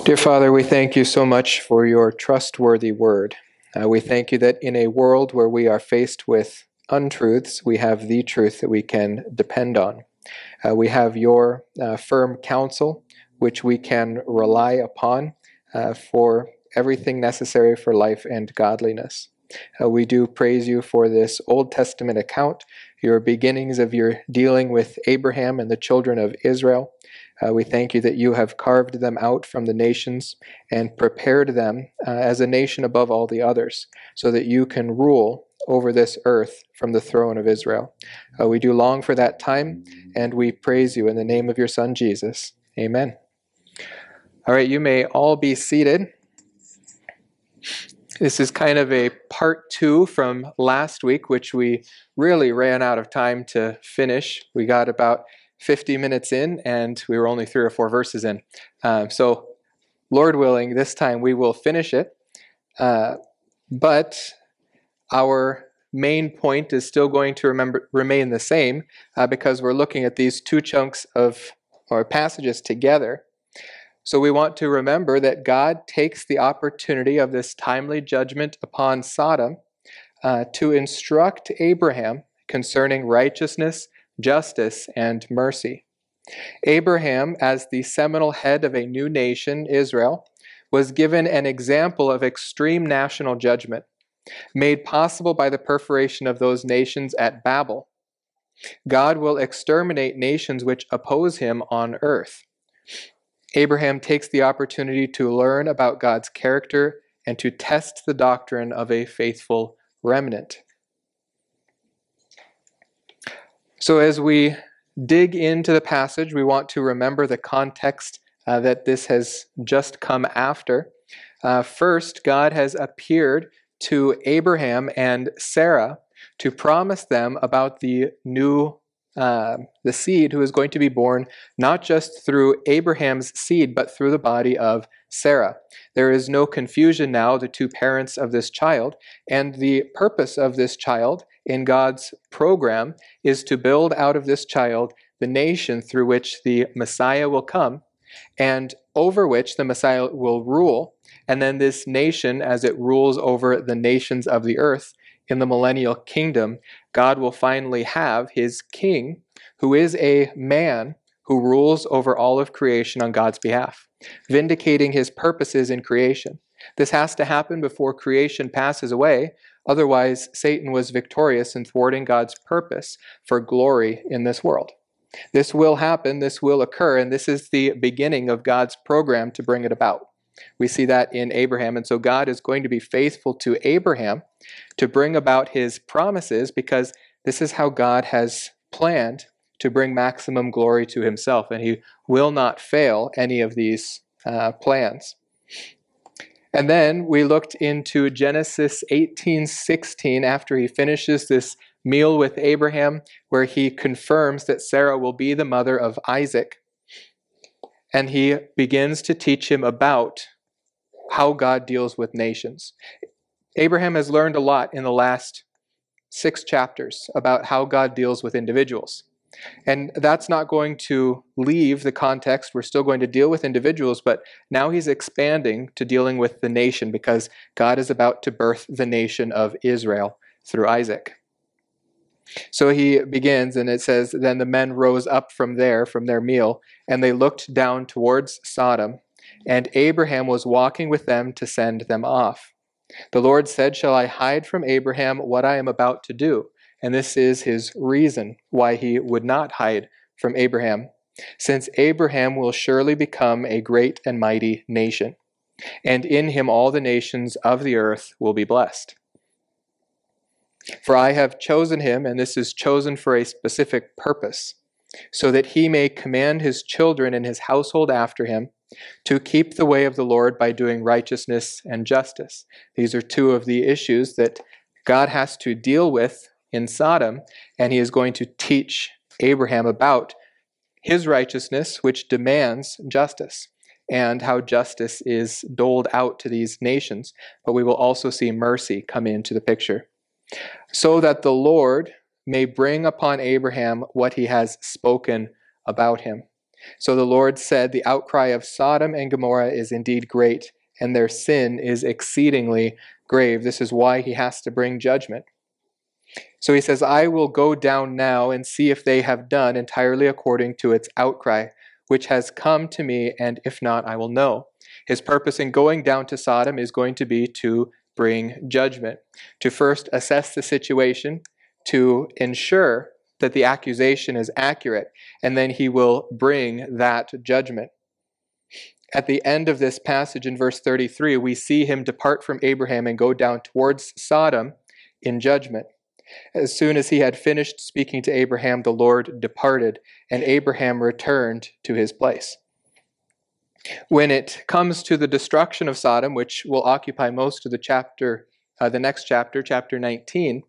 Dear Father, we thank you so much for your trustworthy word. Uh, we thank you that in a world where we are faced with untruths, we have the truth that we can depend on. Uh, we have your uh, firm counsel, which we can rely upon uh, for everything necessary for life and godliness. Uh, we do praise you for this Old Testament account, your beginnings of your dealing with Abraham and the children of Israel. Uh, we thank you that you have carved them out from the nations and prepared them uh, as a nation above all the others, so that you can rule over this earth from the throne of Israel. Uh, we do long for that time, and we praise you in the name of your Son, Jesus. Amen. All right, you may all be seated. This is kind of a part two from last week, which we really ran out of time to finish. We got about 50 minutes in, and we were only three or four verses in. Um, so, Lord willing, this time we will finish it. Uh, but our main point is still going to remember, remain the same uh, because we're looking at these two chunks of or passages together. So we want to remember that God takes the opportunity of this timely judgment upon Sodom uh, to instruct Abraham concerning righteousness justice, and mercy. Abraham, as the seminal head of a new nation, Israel, was given an example of extreme national judgment, made possible by the perforation of those nations at Babel. God will exterminate nations which oppose him on earth. Abraham takes the opportunity to learn about God's character and to test the doctrine of a faithful remnant. So, as we dig into the passage, we want to remember the context uh, that this has just come after. Uh, first, God has appeared to Abraham and Sarah to promise them about the new uh, the seed who is going to be born not just through Abraham's seed, but through the body of Sarah. There is no confusion now, the two parents of this child, and the purpose of this child in God's program is to build out of this child the nation through which the Messiah will come and over which the Messiah will rule. And then this nation, as it rules over the nations of the earth, in the millennial kingdom, God will finally have his king, who is a man who rules over all of creation on God's behalf, vindicating his purposes in creation. This has to happen before creation passes away. Otherwise, Satan was victorious in thwarting God's purpose for glory in this world. This will happen, this will occur, and this is the beginning of God's program to bring it about. We see that in Abraham. And so God is going to be faithful to Abraham to bring about his promises because this is how God has planned to bring maximum glory to himself. And he will not fail any of these uh, plans. And then we looked into Genesis 18:16 after he finishes this meal with Abraham where he confirms that Sarah will be the mother of Isaac and he begins to teach him about how God deals with nations. Abraham has learned a lot in the last six chapters about how God deals with individuals. And that's not going to leave the context. We're still going to deal with individuals, but now he's expanding to dealing with the nation because God is about to birth the nation of Israel through Isaac. So he begins, and it says, Then the men rose up from there, from their meal, and they looked down towards Sodom, and Abraham was walking with them to send them off. The Lord said, Shall I hide from Abraham what I am about to do? And this is his reason why he would not hide from Abraham, since Abraham will surely become a great and mighty nation, and in him all the nations of the earth will be blessed. For I have chosen him, and this is chosen for a specific purpose, so that he may command his children and his household after him to keep the way of the Lord by doing righteousness and justice. These are two of the issues that God has to deal with in Sodom, and he is going to teach Abraham about his righteousness, which demands justice, and how justice is doled out to these nations. But we will also see mercy come into the picture so that the Lord may bring upon Abraham what he has spoken about him. So the Lord said, The outcry of Sodom and Gomorrah is indeed great, and their sin is exceedingly grave. This is why he has to bring judgment. So he says, I will go down now and see if they have done entirely according to its outcry, which has come to me, and if not, I will know. His purpose in going down to Sodom is going to be to bring judgment, to first assess the situation, to ensure that the accusation is accurate, and then he will bring that judgment. At the end of this passage in verse 33, we see him depart from Abraham and go down towards Sodom in judgment. As soon as he had finished speaking to Abraham, the Lord departed, and Abraham returned to his place. When it comes to the destruction of Sodom, which will occupy most of the chapter, uh, the next chapter, chapter 19,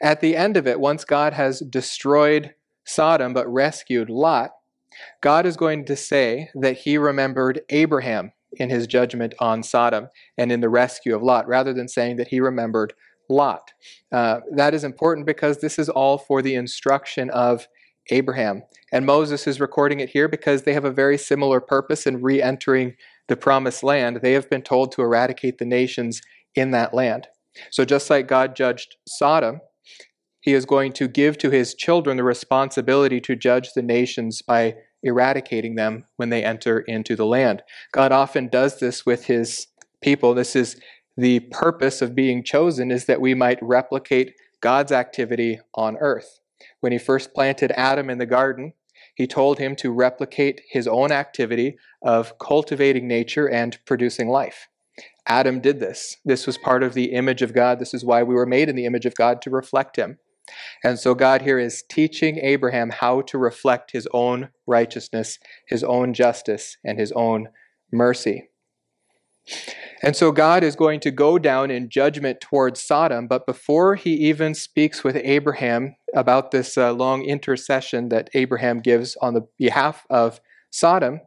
at the end of it, once God has destroyed Sodom but rescued Lot, God is going to say that he remembered Abraham in his judgment on Sodom and in the rescue of Lot, rather than saying that he remembered Lot. Uh, that is important because this is all for the instruction of Abraham. And Moses is recording it here because they have a very similar purpose in re entering the promised land. They have been told to eradicate the nations in that land. So just like God judged Sodom, he is going to give to his children the responsibility to judge the nations by eradicating them when they enter into the land. God often does this with his people. This is the purpose of being chosen is that we might replicate God's activity on earth. When he first planted Adam in the garden, he told him to replicate his own activity of cultivating nature and producing life. Adam did this. This was part of the image of God. This is why we were made in the image of God to reflect him. And so God here is teaching Abraham how to reflect his own righteousness, his own justice, and his own mercy. And so God is going to go down in judgment towards Sodom, but before he even speaks with Abraham about this uh, long intercession that Abraham gives on the behalf of Sodom,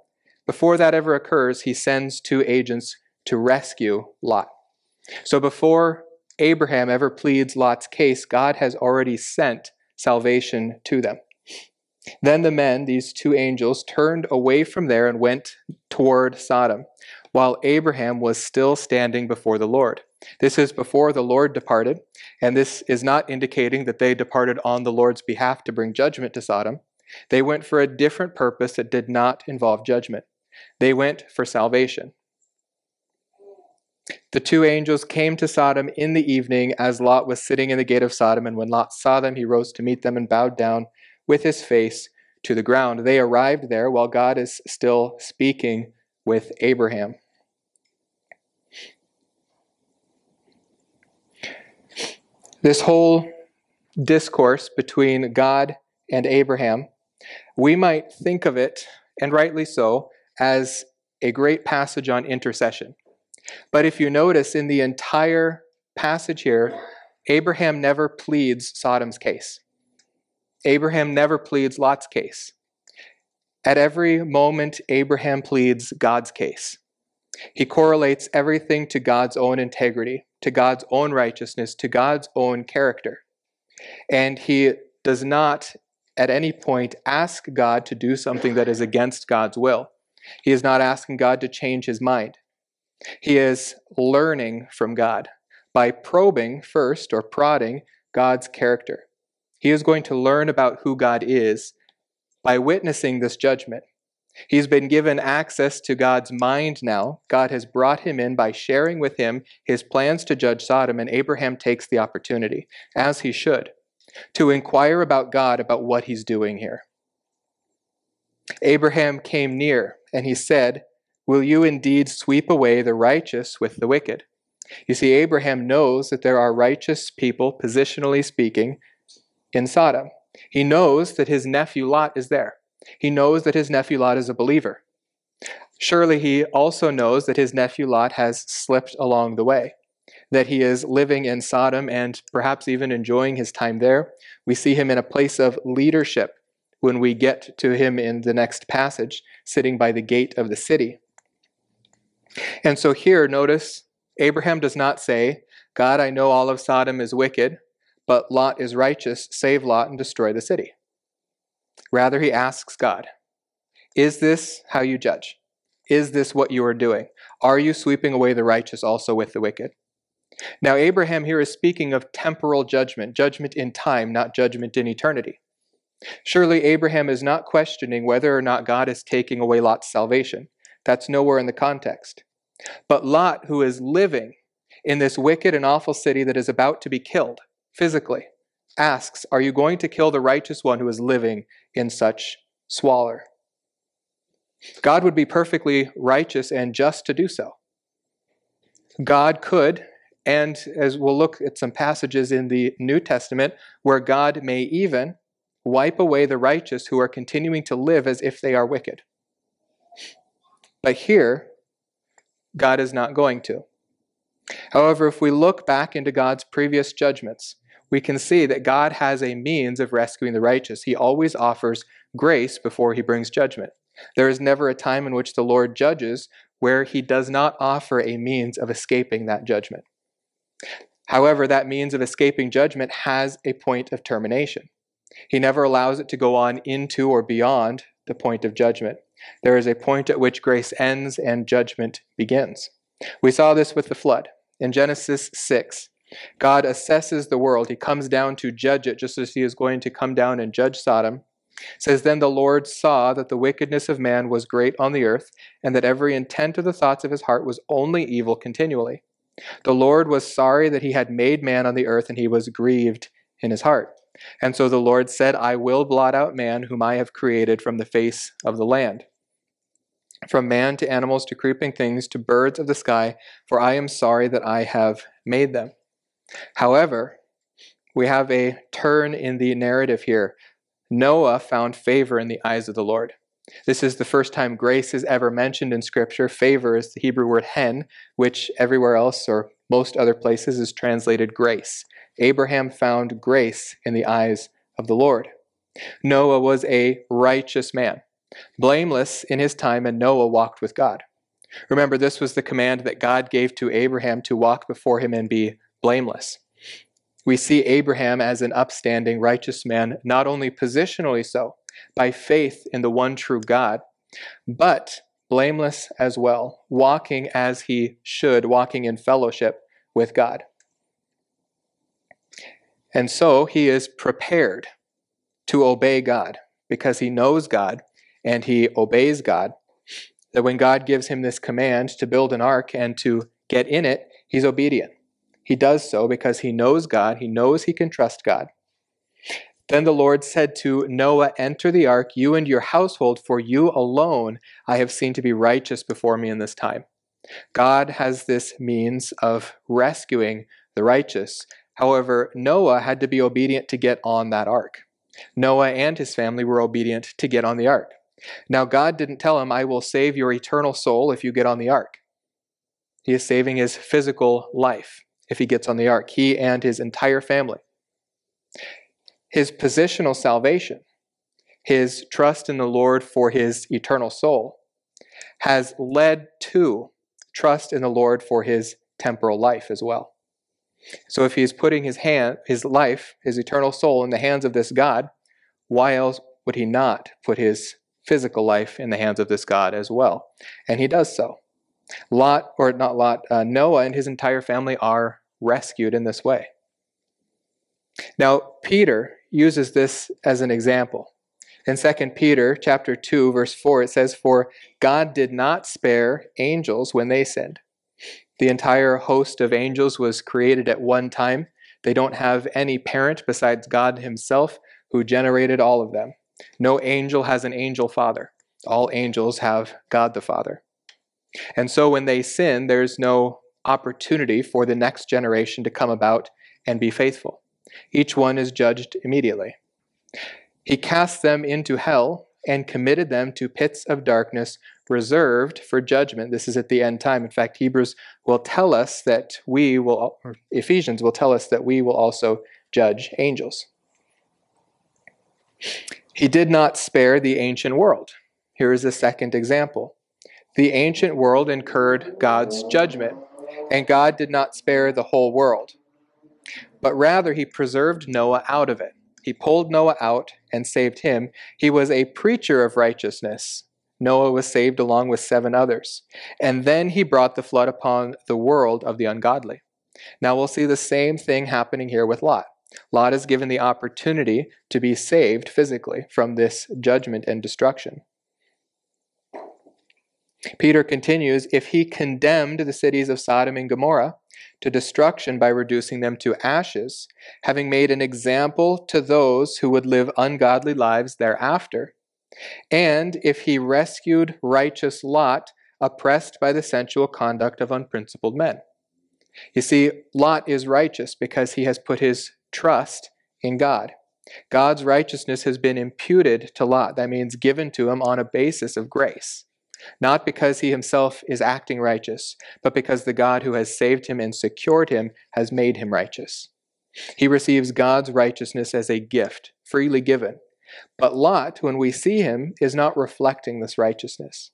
before that ever occurs, he sends two agents to rescue Lot. So before Abraham ever pleads Lot's case, God has already sent salvation to them. Then the men, these two angels, turned away from there and went toward Sodom, while Abraham was still standing before the Lord. This is before the Lord departed, and this is not indicating that they departed on the Lord's behalf to bring judgment to Sodom. They went for a different purpose that did not involve judgment. They went for salvation. The two angels came to Sodom in the evening as Lot was sitting in the gate of Sodom, and when Lot saw them, he rose to meet them and bowed down with his face to the ground. They arrived there while God is still speaking with Abraham. This whole discourse between God and Abraham, we might think of it, and rightly so, as a great passage on intercession. But if you notice in the entire passage here, Abraham never pleads Sodom's case. Abraham never pleads Lot's case. At every moment, Abraham pleads God's case. He correlates everything to God's own integrity, to God's own righteousness, to God's own character. And he does not at any point ask God to do something that is against God's will. He is not asking God to change his mind. He is learning from God by probing first or prodding God's character. He is going to learn about who God is by witnessing this judgment. He's been given access to God's mind now. God has brought him in by sharing with him his plans to judge Sodom, and Abraham takes the opportunity, as he should, to inquire about God about what he's doing here. Abraham came near, and he said, Will you indeed sweep away the righteous with the wicked? You see, Abraham knows that there are righteous people, positionally speaking, in Sodom. He knows that his nephew Lot is there. He knows that his nephew Lot is a believer. Surely he also knows that his nephew Lot has slipped along the way, that he is living in Sodom and perhaps even enjoying his time there. We see him in a place of leadership when we get to him in the next passage, sitting by the gate of the city. And so here, notice Abraham does not say, God, I know all of Sodom is wicked, but Lot is righteous. Save Lot and destroy the city. Rather, he asks God, Is this how you judge? Is this what you are doing? Are you sweeping away the righteous also with the wicked? Now, Abraham here is speaking of temporal judgment, judgment in time, not judgment in eternity. Surely Abraham is not questioning whether or not God is taking away Lot's salvation. That's nowhere in the context. But Lot, who is living in this wicked and awful city that is about to be killed physically, asks, Are you going to kill the righteous one who is living in such squalor? God would be perfectly righteous and just to do so. God could, and as we'll look at some passages in the New Testament, where God may even wipe away the righteous who are continuing to live as if they are wicked. But here, God is not going to. However, if we look back into God's previous judgments, we can see that God has a means of rescuing the righteous. He always offers grace before he brings judgment. There is never a time in which the Lord judges where he does not offer a means of escaping that judgment. However, that means of escaping judgment has a point of termination. He never allows it to go on into or beyond the point of judgment. There is a point at which grace ends and judgment begins. We saw this with the flood. In Genesis 6, God assesses the world. He comes down to judge it, just as he is going to come down and judge Sodom. It says, Then the Lord saw that the wickedness of man was great on the earth, and that every intent of the thoughts of his heart was only evil continually. The Lord was sorry that he had made man on the earth, and he was grieved in his heart. And so the Lord said, I will blot out man, whom I have created from the face of the land from man to animals to creeping things to birds of the sky, for I am sorry that I have made them. However, we have a turn in the narrative here. Noah found favor in the eyes of the Lord. This is the first time grace is ever mentioned in Scripture. Favor is the Hebrew word hen, which everywhere else or most other places is translated grace. Abraham found grace in the eyes of the Lord. Noah was a righteous man blameless in his time, and Noah walked with God. Remember, this was the command that God gave to Abraham to walk before him and be blameless. We see Abraham as an upstanding, righteous man, not only positionally so, by faith in the one true God, but blameless as well, walking as he should, walking in fellowship with God. And so he is prepared to obey God because he knows God and he obeys God, that when God gives him this command to build an ark and to get in it, he's obedient. He does so because he knows God, he knows he can trust God. Then the Lord said to Noah, Enter the ark, you and your household, for you alone I have seen to be righteous before me in this time. God has this means of rescuing the righteous. However, Noah had to be obedient to get on that ark. Noah and his family were obedient to get on the ark. Now, God didn't tell him, I will save your eternal soul if you get on the ark. He is saving his physical life if he gets on the ark, he and his entire family. His positional salvation, his trust in the Lord for his eternal soul, has led to trust in the Lord for his temporal life as well. So if he's putting his hand, his life, his eternal soul in the hands of this God, why else would he not put his physical life in the hands of this God as well. And he does so. Lot, or not Lot, uh, Noah and his entire family are rescued in this way. Now, Peter uses this as an example. In 2 Peter chapter 2 verse 4 it says for God did not spare angels when they sinned. The entire host of angels was created at one time. They don't have any parent besides God himself who generated all of them. No angel has an angel father. All angels have God the Father. And so when they sin, there's no opportunity for the next generation to come about and be faithful. Each one is judged immediately. He cast them into hell and committed them to pits of darkness reserved for judgment. This is at the end time. In fact, Hebrews will tell us that we will, Ephesians will tell us that we will also judge angels. He did not spare the ancient world. Here is a second example. The ancient world incurred God's judgment, and God did not spare the whole world, but rather he preserved Noah out of it. He pulled Noah out and saved him. He was a preacher of righteousness, Noah was saved along with seven others. And then he brought the flood upon the world of the ungodly. Now we'll see the same thing happening here with Lot. Lot is given the opportunity to be saved physically from this judgment and destruction. Peter continues If he condemned the cities of Sodom and Gomorrah to destruction by reducing them to ashes, having made an example to those who would live ungodly lives thereafter, and if he rescued righteous Lot, oppressed by the sensual conduct of unprincipled men. You see, Lot is righteous because he has put his trust in God. God's righteousness has been imputed to Lot. That means given to him on a basis of grace. Not because he himself is acting righteous, but because the God who has saved him and secured him has made him righteous. He receives God's righteousness as a gift, freely given. But Lot, when we see him, is not reflecting this righteousness.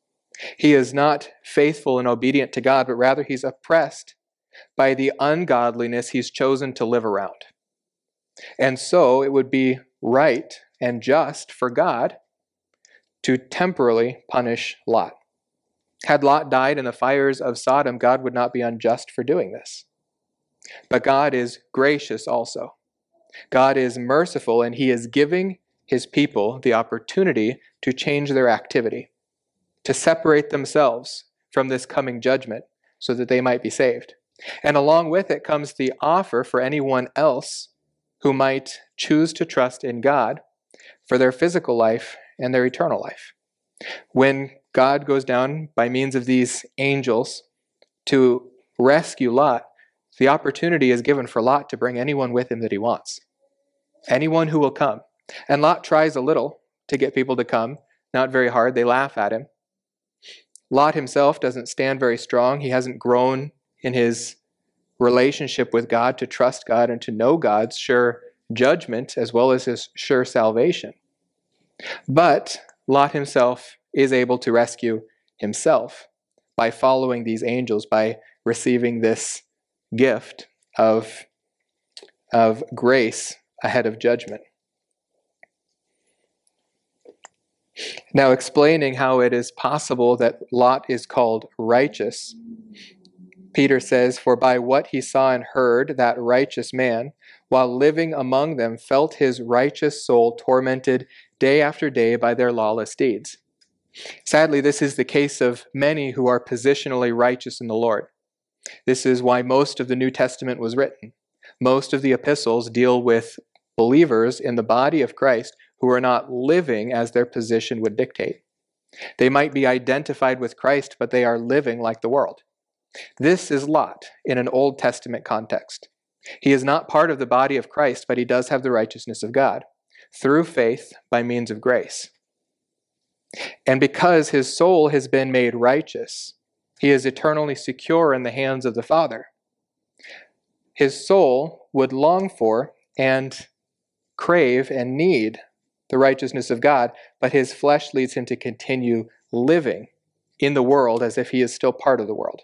He is not faithful and obedient to God, but rather he's oppressed by the ungodliness he's chosen to live around. And so it would be right and just for God to temporarily punish Lot. Had Lot died in the fires of Sodom, God would not be unjust for doing this. But God is gracious also. God is merciful, and He is giving His people the opportunity to change their activity, to separate themselves from this coming judgment so that they might be saved. And along with it comes the offer for anyone else who might choose to trust in God for their physical life and their eternal life. When God goes down by means of these angels to rescue Lot, the opportunity is given for Lot to bring anyone with him that he wants. Anyone who will come. And Lot tries a little to get people to come, not very hard. They laugh at him. Lot himself doesn't stand very strong. He hasn't grown in his relationship with God to trust God and to know God's sure judgment as well as his sure salvation. But Lot himself is able to rescue himself by following these angels, by receiving this gift of, of grace ahead of judgment. Now, explaining how it is possible that Lot is called righteous, Peter says, For by what he saw and heard, that righteous man, while living among them, felt his righteous soul tormented day after day by their lawless deeds. Sadly, this is the case of many who are positionally righteous in the Lord. This is why most of the New Testament was written. Most of the epistles deal with believers in the body of Christ who are not living as their position would dictate. They might be identified with Christ, but they are living like the world. This is Lot in an Old Testament context. He is not part of the body of Christ, but he does have the righteousness of God through faith by means of grace. And because his soul has been made righteous, he is eternally secure in the hands of the Father. His soul would long for and crave and need the righteousness of God, but his flesh leads him to continue living in the world as if he is still part of the world.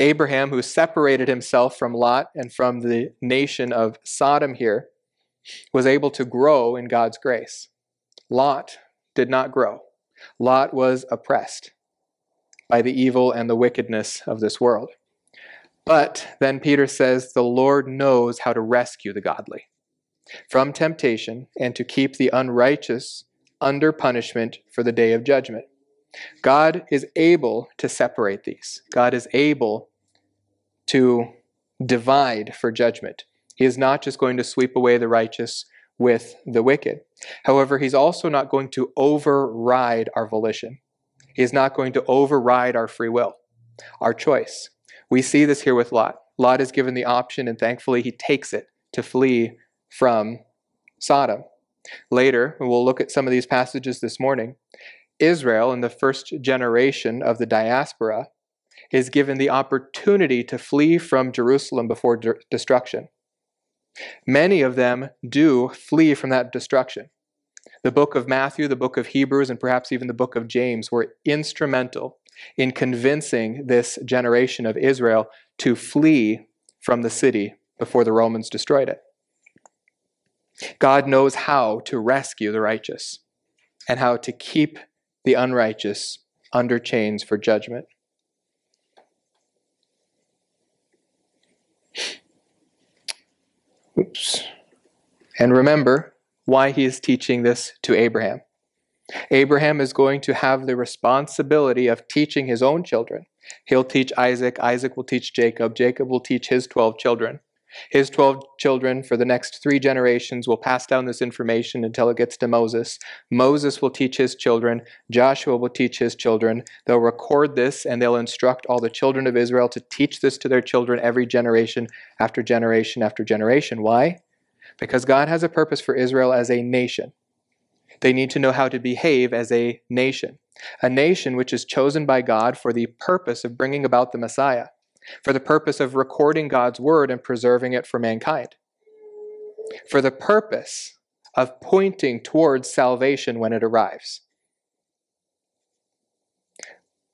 Abraham, who separated himself from Lot and from the nation of Sodom here, was able to grow in God's grace. Lot did not grow. Lot was oppressed by the evil and the wickedness of this world. But then Peter says the Lord knows how to rescue the godly from temptation and to keep the unrighteous under punishment for the day of judgment. God is able to separate these. God is able to divide for judgment. He is not just going to sweep away the righteous with the wicked. However, he's also not going to override our volition. He is not going to override our free will, our choice. We see this here with Lot. Lot is given the option, and thankfully he takes it to flee from Sodom. Later, we'll look at some of these passages this morning. Israel, in the first generation of the diaspora, is given the opportunity to flee from Jerusalem before de- destruction. Many of them do flee from that destruction. The book of Matthew, the book of Hebrews, and perhaps even the book of James were instrumental in convincing this generation of Israel to flee from the city before the Romans destroyed it. God knows how to rescue the righteous and how to keep the unrighteous under chains for judgment. Oops. And remember why he is teaching this to Abraham. Abraham is going to have the responsibility of teaching his own children. He'll teach Isaac, Isaac will teach Jacob, Jacob will teach his 12 children. His 12 children for the next three generations will pass down this information until it gets to Moses. Moses will teach his children. Joshua will teach his children. They'll record this and they'll instruct all the children of Israel to teach this to their children every generation after generation after generation. Why? Because God has a purpose for Israel as a nation. They need to know how to behave as a nation, a nation which is chosen by God for the purpose of bringing about the Messiah for the purpose of recording God's word and preserving it for mankind, for the purpose of pointing towards salvation when it arrives.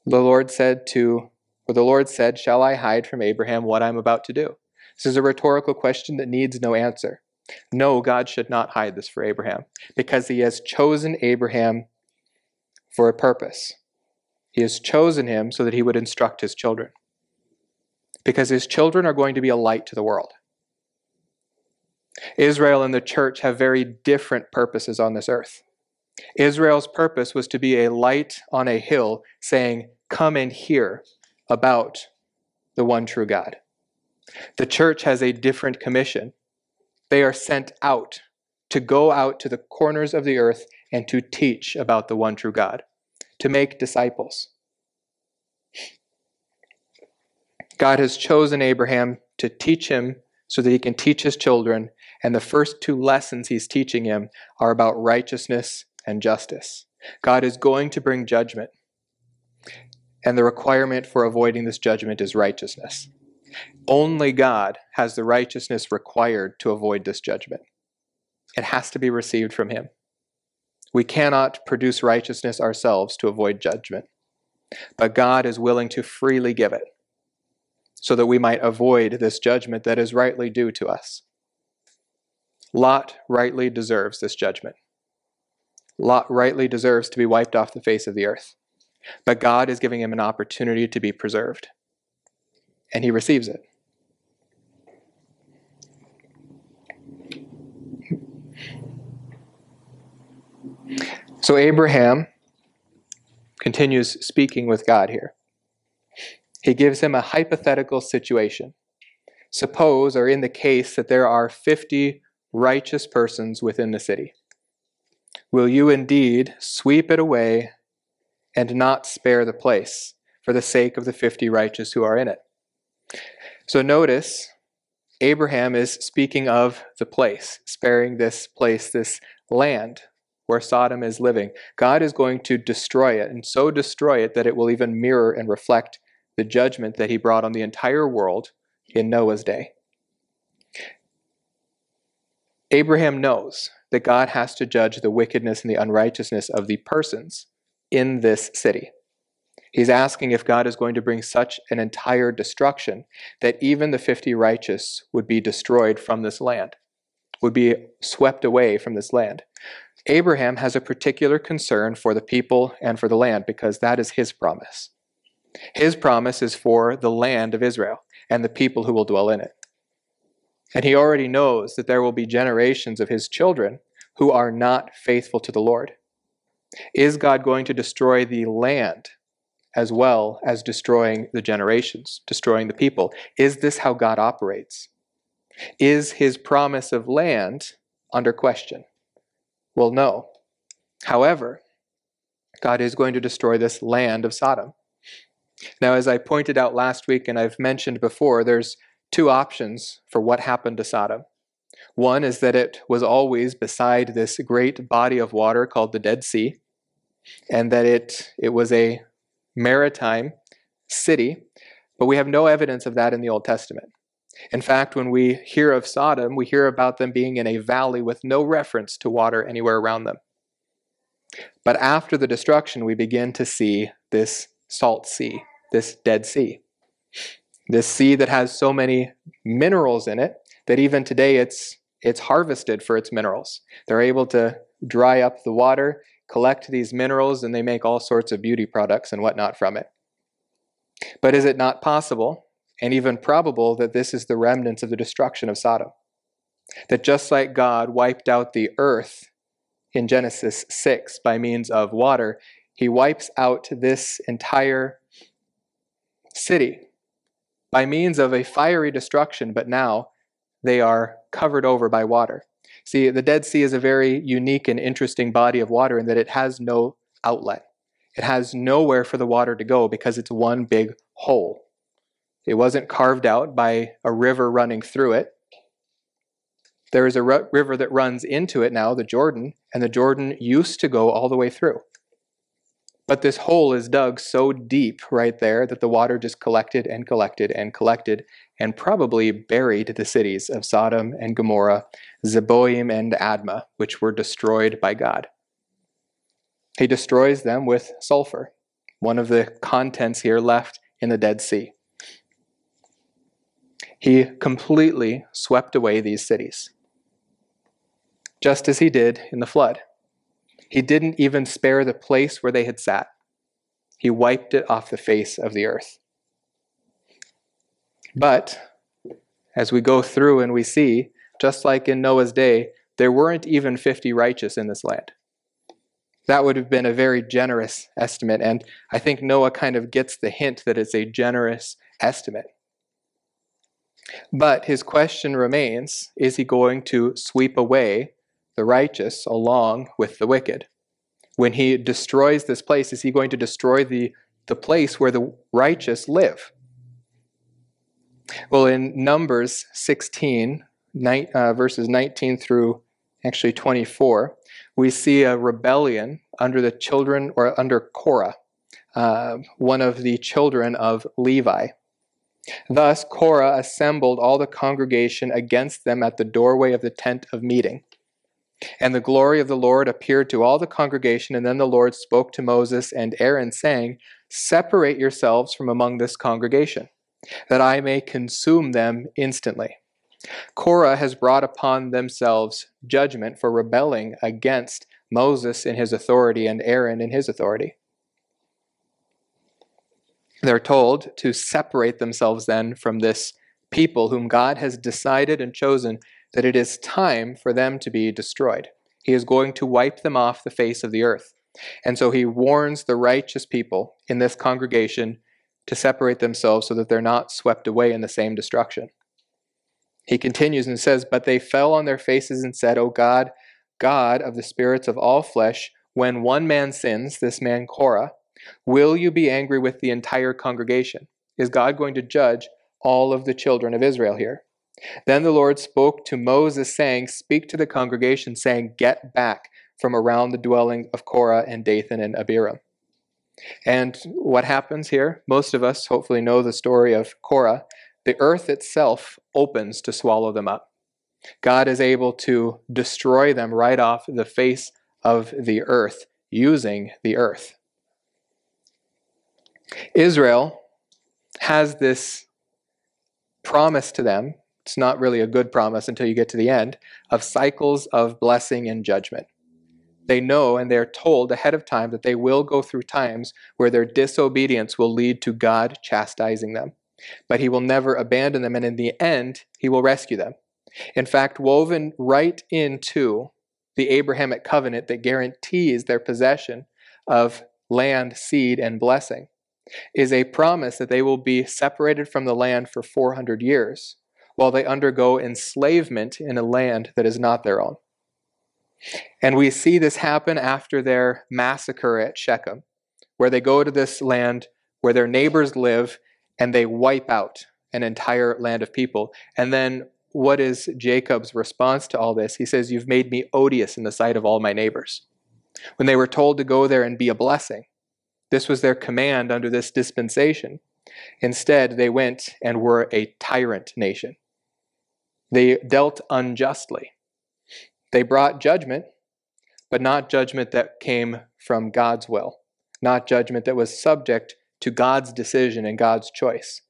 The Lord said to, or the Lord said, Shall I hide from Abraham what I'm about to do? This is a rhetorical question that needs no answer. No, God should not hide this for Abraham because he has chosen Abraham for a purpose. He has chosen him so that he would instruct his children because his children are going to be a light to the world. Israel and the church have very different purposes on this earth. Israel's purpose was to be a light on a hill saying, Come and hear about the one true God. The church has a different commission. They are sent out to go out to the corners of the earth and to teach about the one true God, to make disciples. God has chosen Abraham to teach him so that he can teach his children. And the first two lessons he's teaching him are about righteousness and justice. God is going to bring judgment. And the requirement for avoiding this judgment is righteousness. Only God has the righteousness required to avoid this judgment. It has to be received from Him. We cannot produce righteousness ourselves to avoid judgment, but God is willing to freely give it so that we might avoid this judgment that is rightly due to us. Lot rightly deserves this judgment. Lot rightly deserves to be wiped off the face of the earth. But God is giving him an opportunity to be preserved. And he receives it. So Abraham continues speaking with God here. He gives him a hypothetical situation. Suppose, or in the case, that there are 50 righteous persons within the city. Will you indeed sweep it away and not spare the place for the sake of the 50 righteous who are in it? So notice, Abraham is speaking of the place, sparing this place, this land where Sodom is living. God is going to destroy it, and so destroy it that it will even mirror and reflect the judgment that he brought on the entire world in Noah's day. Abraham knows that God has to judge the wickedness and the unrighteousness of the persons in this city. He's asking if God is going to bring such an entire destruction that even the 50 righteous would be destroyed from this land, would be swept away from this land. Abraham has a particular concern for the people and for the land because that is his promise. His promise is for the land of Israel and the people who will dwell in it. And he already knows that there will be generations of his children who are not faithful to the Lord. Is God going to destroy the land as well as destroying the generations, destroying the people? Is this how God operates? Is his promise of land under question? Well, no. However, God is going to destroy this land of Sodom. Now, as I pointed out last week and I've mentioned before, there's two options for what happened to Sodom. One is that it was always beside this great body of water called the Dead Sea, and that it, it was a maritime city, but we have no evidence of that in the Old Testament. In fact, when we hear of Sodom, we hear about them being in a valley with no reference to water anywhere around them. But after the destruction, we begin to see this salt sea, this Dead Sea. This sea that has so many minerals in it that even today it's, it's harvested for its minerals. They're able to dry up the water, collect these minerals and they make all sorts of beauty products and whatnot from it. But is it not possible, and even probable, that this is the remnants of the destruction of Sodom? That just like God wiped out the earth in Genesis 6 by means of water, he wipes out this entire city by means of a fiery destruction, but now they are covered over by water. See, the Dead Sea is a very unique and interesting body of water in that it has no outlet. It has nowhere for the water to go because it's one big hole. It wasn't carved out by a river running through it. There is a river that runs into it now, the Jordan, and the Jordan used to go all the way through. But this hole is dug so deep right there that the water just collected and collected and collected and probably buried the cities of Sodom and Gomorrah, Zeboim and Admah, which were destroyed by God. He destroys them with sulfur, one of the contents here left in the Dead Sea. He completely swept away these cities, just as he did in the flood. He didn't even spare the place where they had sat. He wiped it off the face of the earth. But as we go through and we see, just like in Noah's day, there weren't even 50 righteous in this land. That would have been a very generous estimate, and I think Noah kind of gets the hint that it's a generous estimate. But his question remains is he going to sweep away the righteous along with the wicked. When he destroys this place, is he going to destroy the, the place where the righteous live? Well, in Numbers 16, nine, uh, verses 19 through actually 24, we see a rebellion under the children, or under Korah, uh, one of the children of Levi. Thus, Korah assembled all the congregation against them at the doorway of the tent of meeting. And the glory of the Lord appeared to all the congregation. And then the Lord spoke to Moses and Aaron, saying, Separate yourselves from among this congregation, that I may consume them instantly. Korah has brought upon themselves judgment for rebelling against Moses in his authority and Aaron in his authority. They're told to separate themselves then from this people whom God has decided and chosen that it is time for them to be destroyed. He is going to wipe them off the face of the earth. And so he warns the righteous people in this congregation to separate themselves so that they're not swept away in the same destruction. He continues and says, But they fell on their faces and said, O God, God of the spirits of all flesh, when one man sins, this man Korah, will you be angry with the entire congregation? Is God going to judge all of the children of Israel here? Then the Lord spoke to Moses, saying, Speak to the congregation, saying, Get back from around the dwelling of Korah and Dathan and Abiram. And what happens here? Most of us hopefully know the story of Korah. The earth itself opens to swallow them up. God is able to destroy them right off the face of the earth using the earth. Israel has this promise to them it's not really a good promise until you get to the end, of cycles of blessing and judgment. They know and they're told ahead of time that they will go through times where their disobedience will lead to God chastising them. But He will never abandon them, and in the end, He will rescue them. In fact, woven right into the Abrahamic covenant that guarantees their possession of land, seed, and blessing is a promise that they will be separated from the land for 400 years while they undergo enslavement in a land that is not their own. And we see this happen after their massacre at Shechem, where they go to this land where their neighbors live and they wipe out an entire land of people. And then what is Jacob's response to all this? He says, You've made me odious in the sight of all my neighbors. When they were told to go there and be a blessing, this was their command under this dispensation. Instead, they went and were a tyrant nation. They dealt unjustly. They brought judgment, but not judgment that came from God's will, not judgment that was subject to God's decision and God's choice.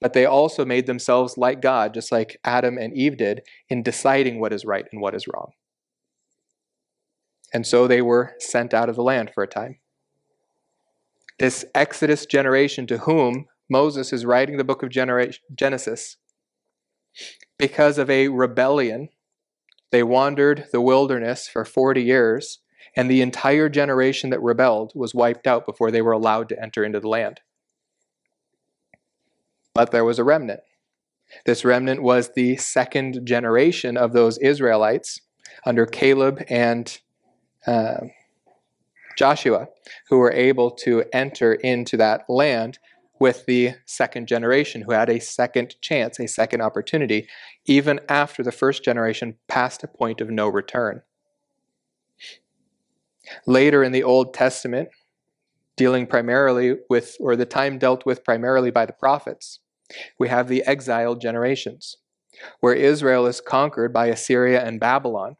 But they also made themselves like God, just like Adam and Eve did, in deciding what is right and what is wrong. and so they were sent out of the land for a time. This Exodus generation to whom Moses is writing the book of Genesis, because of a rebellion, they wandered the wilderness for 40 years, and the entire generation that rebelled was wiped out before they were allowed to enter into the land. But there was a remnant. This remnant was the second generation of those Israelites under Caleb and uh, Joshua, who were able to enter into that land with the second generation, who had a second chance, a second opportunity, even after the first generation passed a point of no return. Later in the Old Testament, dealing primarily with, or the time dealt with primarily by the prophets, we have the exiled generations, where Israel is conquered by Assyria and Babylon.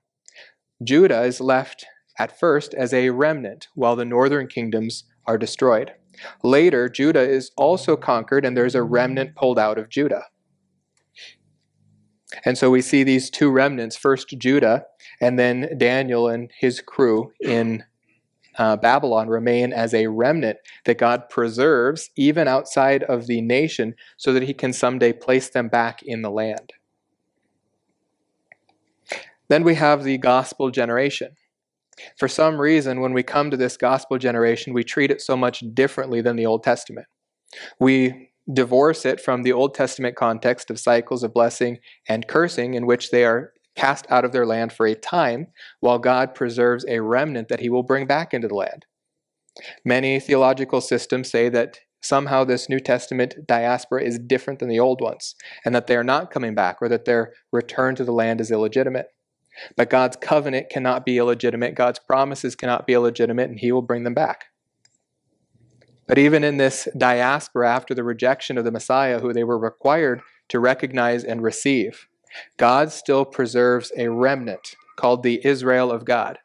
Judah is left at first as a remnant, while the northern kingdoms are destroyed. Later, Judah is also conquered, and there's a remnant pulled out of Judah. And so we see these two remnants first Judah, and then Daniel and his crew in uh, Babylon remain as a remnant that God preserves even outside of the nation so that he can someday place them back in the land. Then we have the gospel generation. For some reason, when we come to this gospel generation, we treat it so much differently than the Old Testament. We divorce it from the Old Testament context of cycles of blessing and cursing, in which they are cast out of their land for a time, while God preserves a remnant that he will bring back into the land. Many theological systems say that somehow this New Testament diaspora is different than the old ones, and that they are not coming back, or that their return to the land is illegitimate. But God's covenant cannot be illegitimate, God's promises cannot be illegitimate, and He will bring them back. But even in this diaspora, after the rejection of the Messiah, who they were required to recognize and receive, God still preserves a remnant called the Israel of God.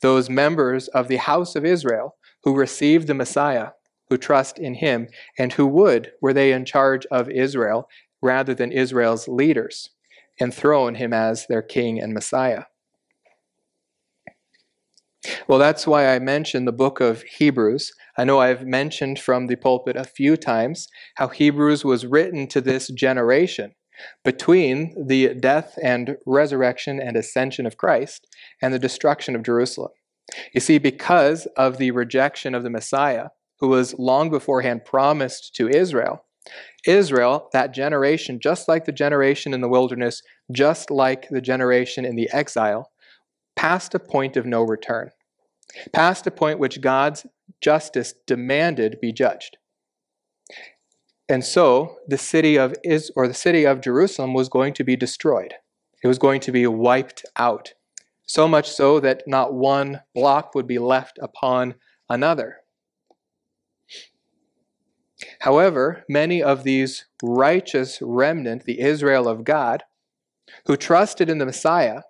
Those members of the house of Israel who received the Messiah, who trust in him, and who would, were they in charge of Israel rather than Israel's leaders, enthrone him as their king and Messiah. Well, that's why I mentioned the book of Hebrews. I know I've mentioned from the pulpit a few times how Hebrews was written to this generation between the death and resurrection and ascension of Christ and the destruction of Jerusalem. You see, because of the rejection of the Messiah, who was long beforehand promised to Israel, Israel, that generation, just like the generation in the wilderness, just like the generation in the exile, passed a point of no return, past a point which God's justice demanded be judged. And so the city of Is or the city of Jerusalem was going to be destroyed. It was going to be wiped out. So much so that not one block would be left upon another. However, many of these righteous remnant, the Israel of God, who trusted in the Messiah,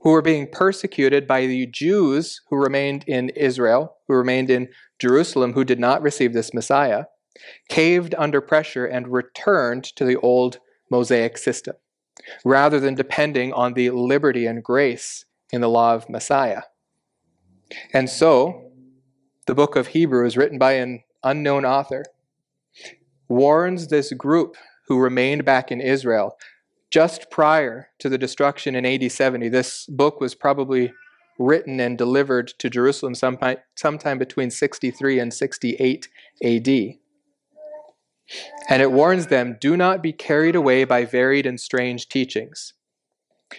who were being persecuted by the Jews who remained in Israel, who remained in Jerusalem, who did not receive this Messiah, caved under pressure and returned to the old Mosaic system, rather than depending on the liberty and grace in the law of Messiah. And so, the book of Hebrews, written by an unknown author, warns this group who remained back in Israel just prior to the destruction in AD 70. This book was probably written and delivered to Jerusalem sometime between 63 and 68 AD. And it warns them do not be carried away by varied and strange teachings.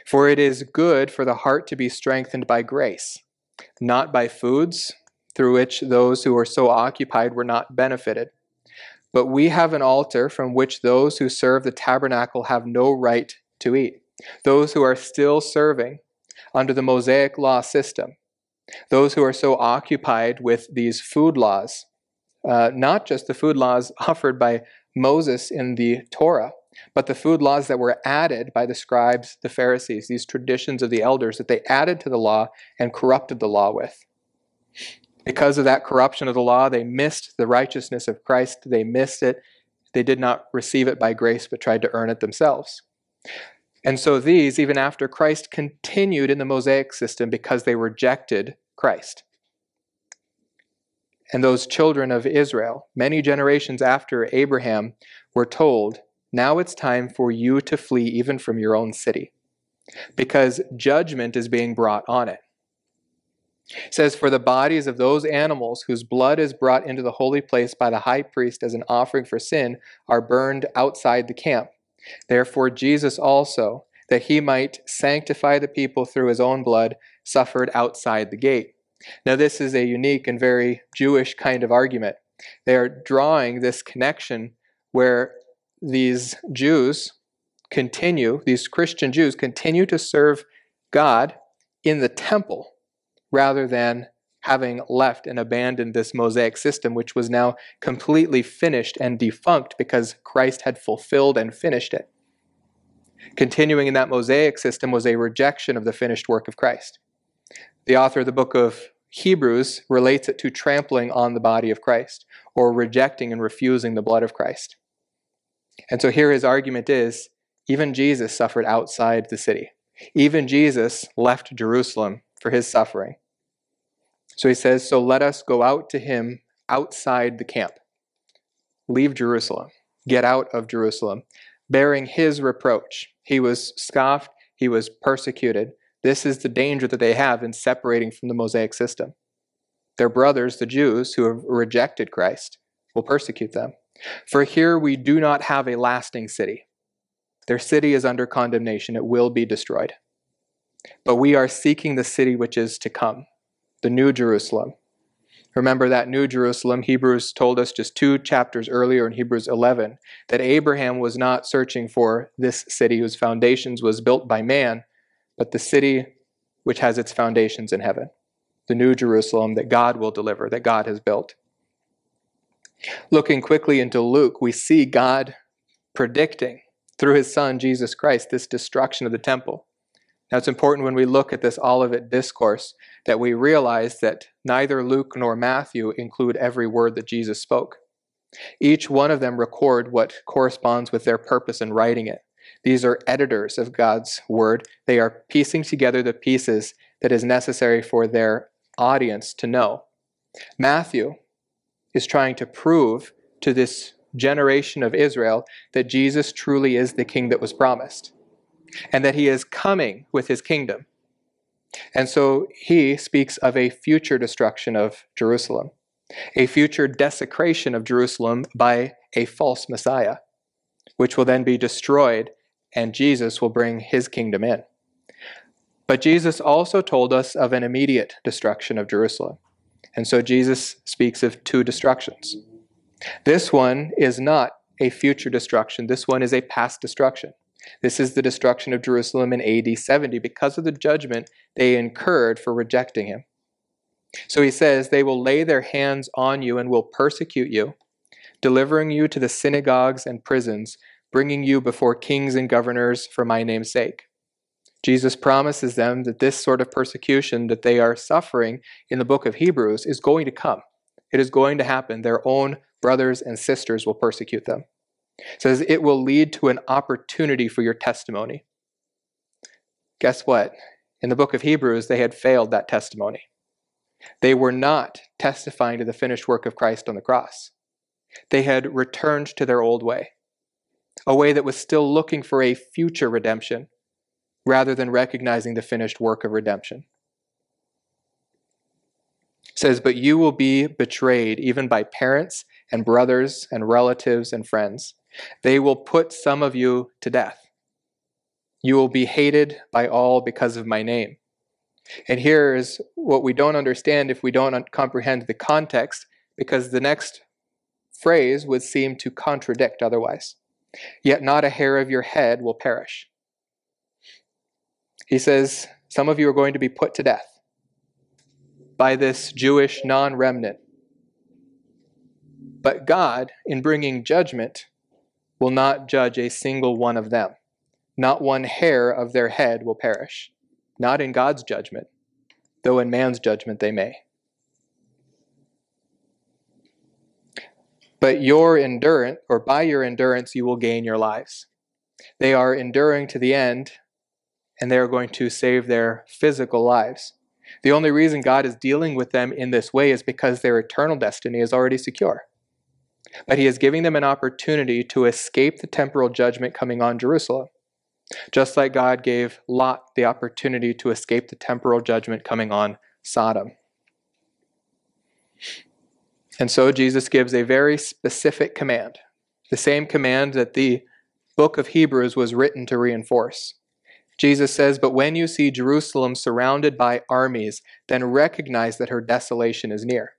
For it is good for the heart to be strengthened by grace, not by foods through which those who were so occupied were not benefited. But we have an altar from which those who serve the tabernacle have no right to eat. Those who are still serving under the Mosaic law system, those who are so occupied with these food laws uh, not just the food laws offered by Moses in the Torah, but the food laws that were added by the scribes, the Pharisees, these traditions of the elders that they added to the law and corrupted the law with. Because of that corruption of the law, they missed the righteousness of Christ. They missed it. They did not receive it by grace, but tried to earn it themselves. And so these, even after Christ, continued in the Mosaic system because they rejected Christ. And those children of Israel, many generations after Abraham, were told, Now it's time for you to flee even from your own city, because judgment is being brought on it. It says, For the bodies of those animals whose blood is brought into the holy place by the high priest as an offering for sin are burned outside the camp. Therefore, Jesus also, that he might sanctify the people through his own blood, suffered outside the gate. Now, this is a unique and very Jewish kind of argument. They are drawing this connection where these Jews continue, these Christian Jews continue to serve God in the temple rather than having left and abandoned this Mosaic system, which was now completely finished and defunct because Christ had fulfilled and finished it. Continuing in that Mosaic system was a rejection of the finished work of Christ. The author of the book of Hebrews relates it to trampling on the body of Christ or rejecting and refusing the blood of Christ. And so here his argument is even Jesus suffered outside the city. Even Jesus left Jerusalem for his suffering. So he says, So let us go out to him outside the camp. Leave Jerusalem. Get out of Jerusalem, bearing his reproach. He was scoffed, he was persecuted. This is the danger that they have in separating from the Mosaic system. Their brothers, the Jews, who have rejected Christ, will persecute them. For here we do not have a lasting city. Their city is under condemnation, it will be destroyed. But we are seeking the city which is to come, the New Jerusalem. Remember that New Jerusalem, Hebrews told us just two chapters earlier in Hebrews 11 that Abraham was not searching for this city whose foundations was built by man, but the city which has its foundations in heaven, the New Jerusalem that God will deliver, that God has built. Looking quickly into Luke, we see God predicting through his son Jesus Christ this destruction of the temple. Now, it's important when we look at this Olivet discourse that we realize that neither Luke nor Matthew include every word that Jesus spoke. Each one of them record what corresponds with their purpose in writing it. These are editors of God's word. They are piecing together the pieces that is necessary for their audience to know. Matthew is trying to prove to this generation of Israel that Jesus truly is the king that was promised and that he is coming with his kingdom. And so he speaks of a future destruction of Jerusalem, a future desecration of Jerusalem by a false Messiah, which will then be destroyed, and Jesus will bring his kingdom in. But Jesus also told us of an immediate destruction of Jerusalem. And so Jesus speaks of two destructions. This one is not a future destruction, this one is a past destruction. This is the destruction of Jerusalem in AD 70 because of the judgment they incurred for rejecting him. So he says, They will lay their hands on you and will persecute you, delivering you to the synagogues and prisons, bringing you before kings and governors for my name's sake. Jesus promises them that this sort of persecution that they are suffering in the book of Hebrews is going to come. It is going to happen. Their own brothers and sisters will persecute them. Says it will lead to an opportunity for your testimony. Guess what? In the book of Hebrews, they had failed that testimony. They were not testifying to the finished work of Christ on the cross. They had returned to their old way, a way that was still looking for a future redemption rather than recognizing the finished work of redemption. It says, But you will be betrayed even by parents and brothers and relatives and friends. They will put some of you to death. You will be hated by all because of my name. And here is what we don't understand if we don't comprehend the context, because the next phrase would seem to contradict otherwise. Yet not a hair of your head will perish. He says, Some of you are going to be put to death by this Jewish non remnant. But God, in bringing judgment, will not judge a single one of them. Not one hair of their head will perish. Not in God's judgment, though in man's judgment they may. But your endurance, or by your endurance, you will gain your lives. They are enduring to the end, and they are going to save their physical lives. The only reason God is dealing with them in this way is because their eternal destiny is already secure. But He is giving them an opportunity to escape the temporal judgment coming on Jerusalem, just like God gave Lot the opportunity to escape the temporal judgment coming on Sodom. And so Jesus gives a very specific command, the same command that the book of Hebrews was written to reinforce. Jesus says, But when you see Jerusalem surrounded by armies, then recognize that her desolation is near.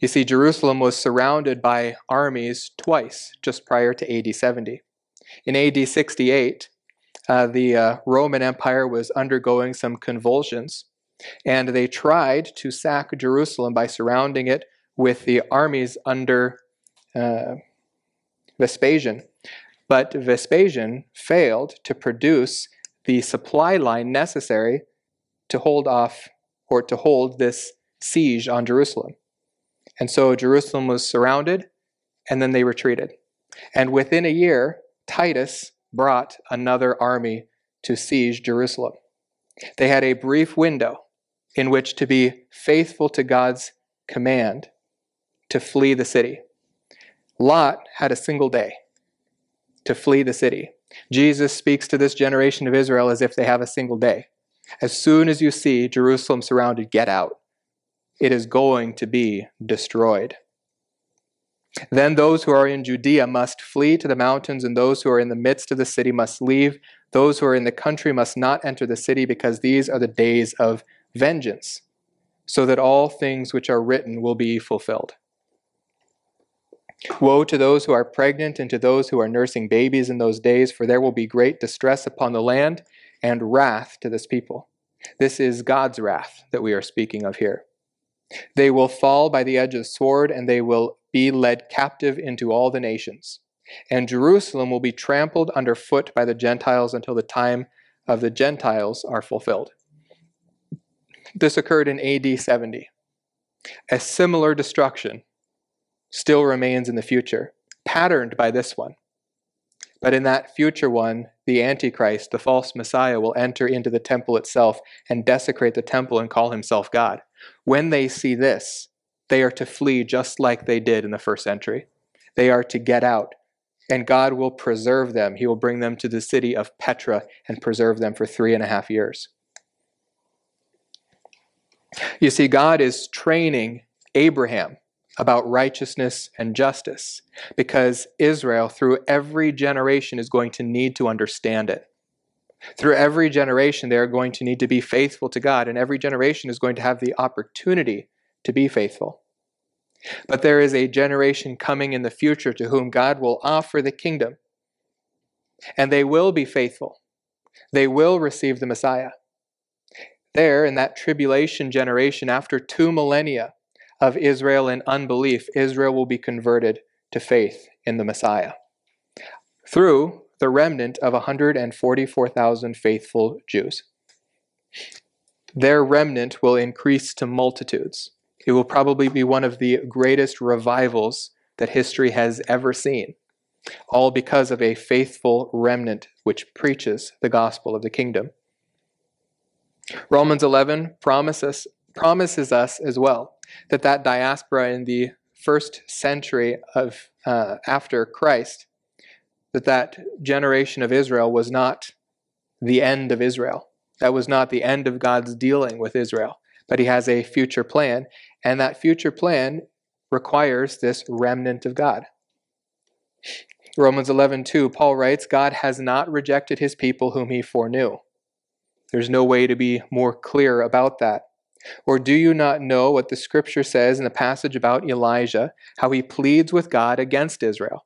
You see, Jerusalem was surrounded by armies twice, just prior to AD 70. In AD 68, uh, the uh, Roman Empire was undergoing some convulsions, and they tried to sack Jerusalem by surrounding it with the armies under uh, Vespasian. But Vespasian failed to produce the supply line necessary to hold off or to hold this siege on Jerusalem. And so Jerusalem was surrounded and then they retreated. And within a year, Titus brought another army to siege Jerusalem. They had a brief window in which to be faithful to God's command to flee the city. Lot had a single day to flee the city. Jesus speaks to this generation of Israel as if they have a single day. As soon as you see Jerusalem surrounded, get out. It is going to be destroyed. Then those who are in Judea must flee to the mountains, and those who are in the midst of the city must leave. Those who are in the country must not enter the city, because these are the days of vengeance, so that all things which are written will be fulfilled. Woe to those who are pregnant and to those who are nursing babies in those days, for there will be great distress upon the land and wrath to this people. This is God's wrath that we are speaking of here. They will fall by the edge of sword, and they will be led captive into all the nations. And Jerusalem will be trampled underfoot by the Gentiles until the time of the Gentiles are fulfilled. This occurred in AD 70. A similar destruction still remains in the future, patterned by this one. But in that future one, the Antichrist, the false Messiah, will enter into the temple itself and desecrate the temple and call himself God. When they see this, they are to flee just like they did in the first century. They are to get out, and God will preserve them. He will bring them to the city of Petra and preserve them for three and a half years. You see, God is training Abraham about righteousness and justice because Israel, through every generation, is going to need to understand it. Through every generation, they are going to need to be faithful to God, and every generation is going to have the opportunity to be faithful. But there is a generation coming in the future to whom God will offer the kingdom, and they will be faithful. They will receive the Messiah. There, in that tribulation generation, after two millennia, of Israel in unbelief, Israel will be converted to faith in the Messiah through the remnant of 144,000 faithful Jews. Their remnant will increase to multitudes. It will probably be one of the greatest revivals that history has ever seen, all because of a faithful remnant which preaches the gospel of the kingdom. Romans 11 promises, promises us as well that that diaspora in the first century of uh, after Christ, that that generation of Israel was not the end of Israel. That was not the end of God's dealing with Israel, but He has a future plan, and that future plan requires this remnant of God. Romans 11:2 Paul writes God has not rejected his people whom he foreknew. There's no way to be more clear about that. Or do you not know what the scripture says in the passage about Elijah, how he pleads with God against Israel?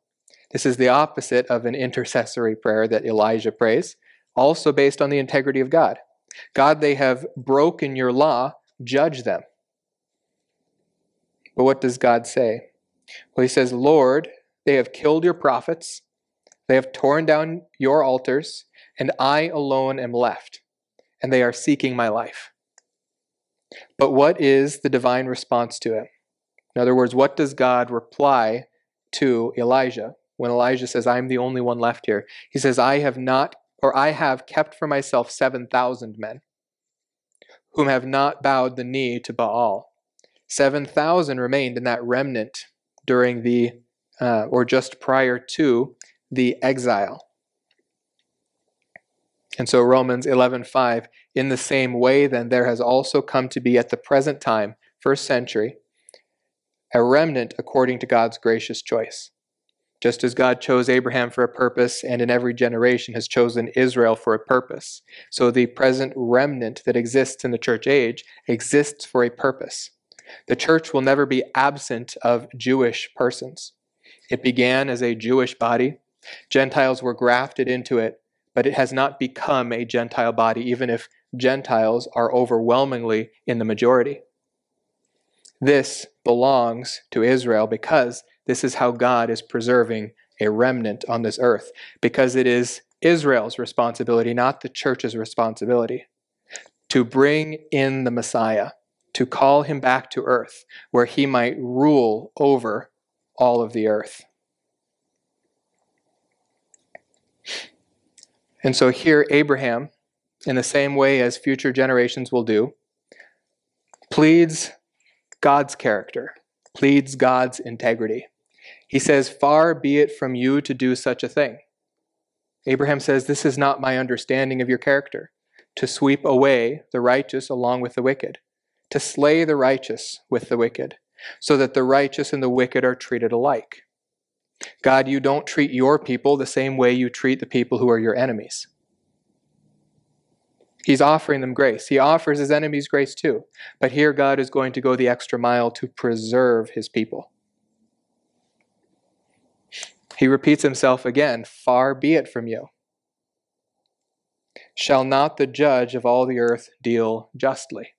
This is the opposite of an intercessory prayer that Elijah prays, also based on the integrity of God. God, they have broken your law, judge them. But what does God say? Well, he says, Lord, they have killed your prophets, they have torn down your altars, and I alone am left, and they are seeking my life. But what is the divine response to it? In other words, what does God reply to Elijah? When Elijah says, I'm the only one left here. He says, I have not, or I have kept for myself 7,000 men whom have not bowed the knee to Baal. 7,000 remained in that remnant during the, uh, or just prior to the exile. And so Romans 11:5 in the same way then there has also come to be at the present time first century a remnant according to God's gracious choice. Just as God chose Abraham for a purpose and in every generation has chosen Israel for a purpose, so the present remnant that exists in the church age exists for a purpose. The church will never be absent of Jewish persons. It began as a Jewish body. Gentiles were grafted into it, but it has not become a Gentile body, even if Gentiles are overwhelmingly in the majority. This belongs to Israel because this is how God is preserving a remnant on this earth, because it is Israel's responsibility, not the church's responsibility, to bring in the Messiah, to call him back to earth, where he might rule over all of the earth. And so here, Abraham, in the same way as future generations will do, pleads God's character, pleads God's integrity. He says, Far be it from you to do such a thing. Abraham says, This is not my understanding of your character, to sweep away the righteous along with the wicked, to slay the righteous with the wicked, so that the righteous and the wicked are treated alike. God, you don't treat your people the same way you treat the people who are your enemies. He's offering them grace. He offers his enemies grace too. But here, God is going to go the extra mile to preserve his people. He repeats himself again Far be it from you. Shall not the judge of all the earth deal justly?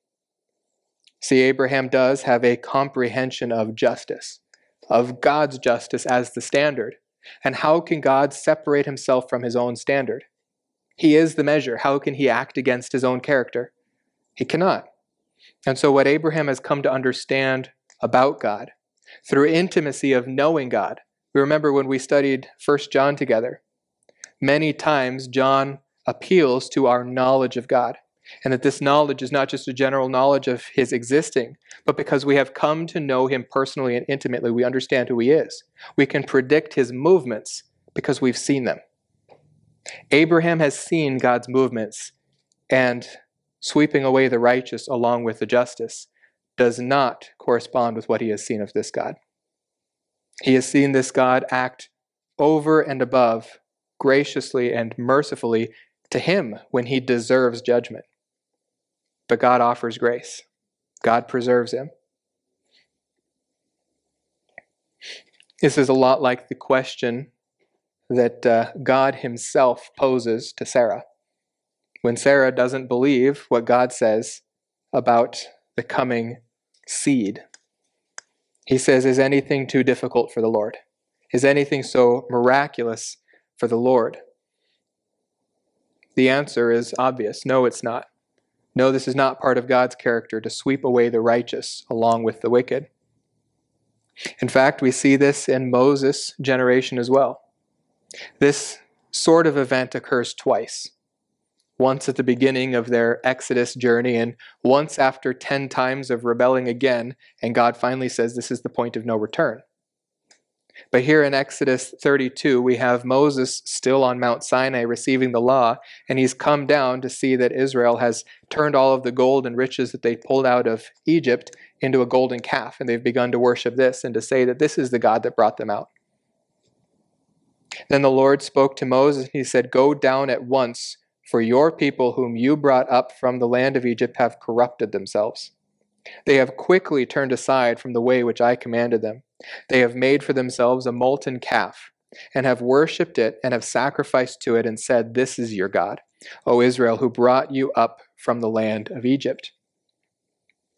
See, Abraham does have a comprehension of justice, of God's justice as the standard. And how can God separate himself from his own standard? He is the measure. How can he act against his own character? He cannot. And so, what Abraham has come to understand about God, through intimacy of knowing God, we remember when we studied 1 John together, many times John appeals to our knowledge of God. And that this knowledge is not just a general knowledge of his existing, but because we have come to know him personally and intimately, we understand who he is. We can predict his movements because we've seen them. Abraham has seen God's movements, and sweeping away the righteous along with the justice does not correspond with what he has seen of this God. He has seen this God act over and above graciously and mercifully to him when he deserves judgment. But God offers grace, God preserves him. This is a lot like the question that uh, God himself poses to Sarah. When Sarah doesn't believe what God says about the coming seed, he says, Is anything too difficult for the Lord? Is anything so miraculous for the Lord? The answer is obvious no, it's not. No, this is not part of God's character to sweep away the righteous along with the wicked. In fact, we see this in Moses' generation as well. This sort of event occurs twice once at the beginning of their Exodus journey, and once after 10 times of rebelling again, and God finally says this is the point of no return. But here in Exodus 32, we have Moses still on Mount Sinai receiving the law, and he's come down to see that Israel has turned all of the gold and riches that they pulled out of Egypt into a golden calf, and they've begun to worship this and to say that this is the God that brought them out. Then the Lord spoke to Moses, and he said, Go down at once for your people, whom you brought up from the land of Egypt, have corrupted themselves. They have quickly turned aside from the way which I commanded them. They have made for themselves a molten calf, and have worshipped it, and have sacrificed to it, and said, This is your God, O Israel, who brought you up from the land of Egypt.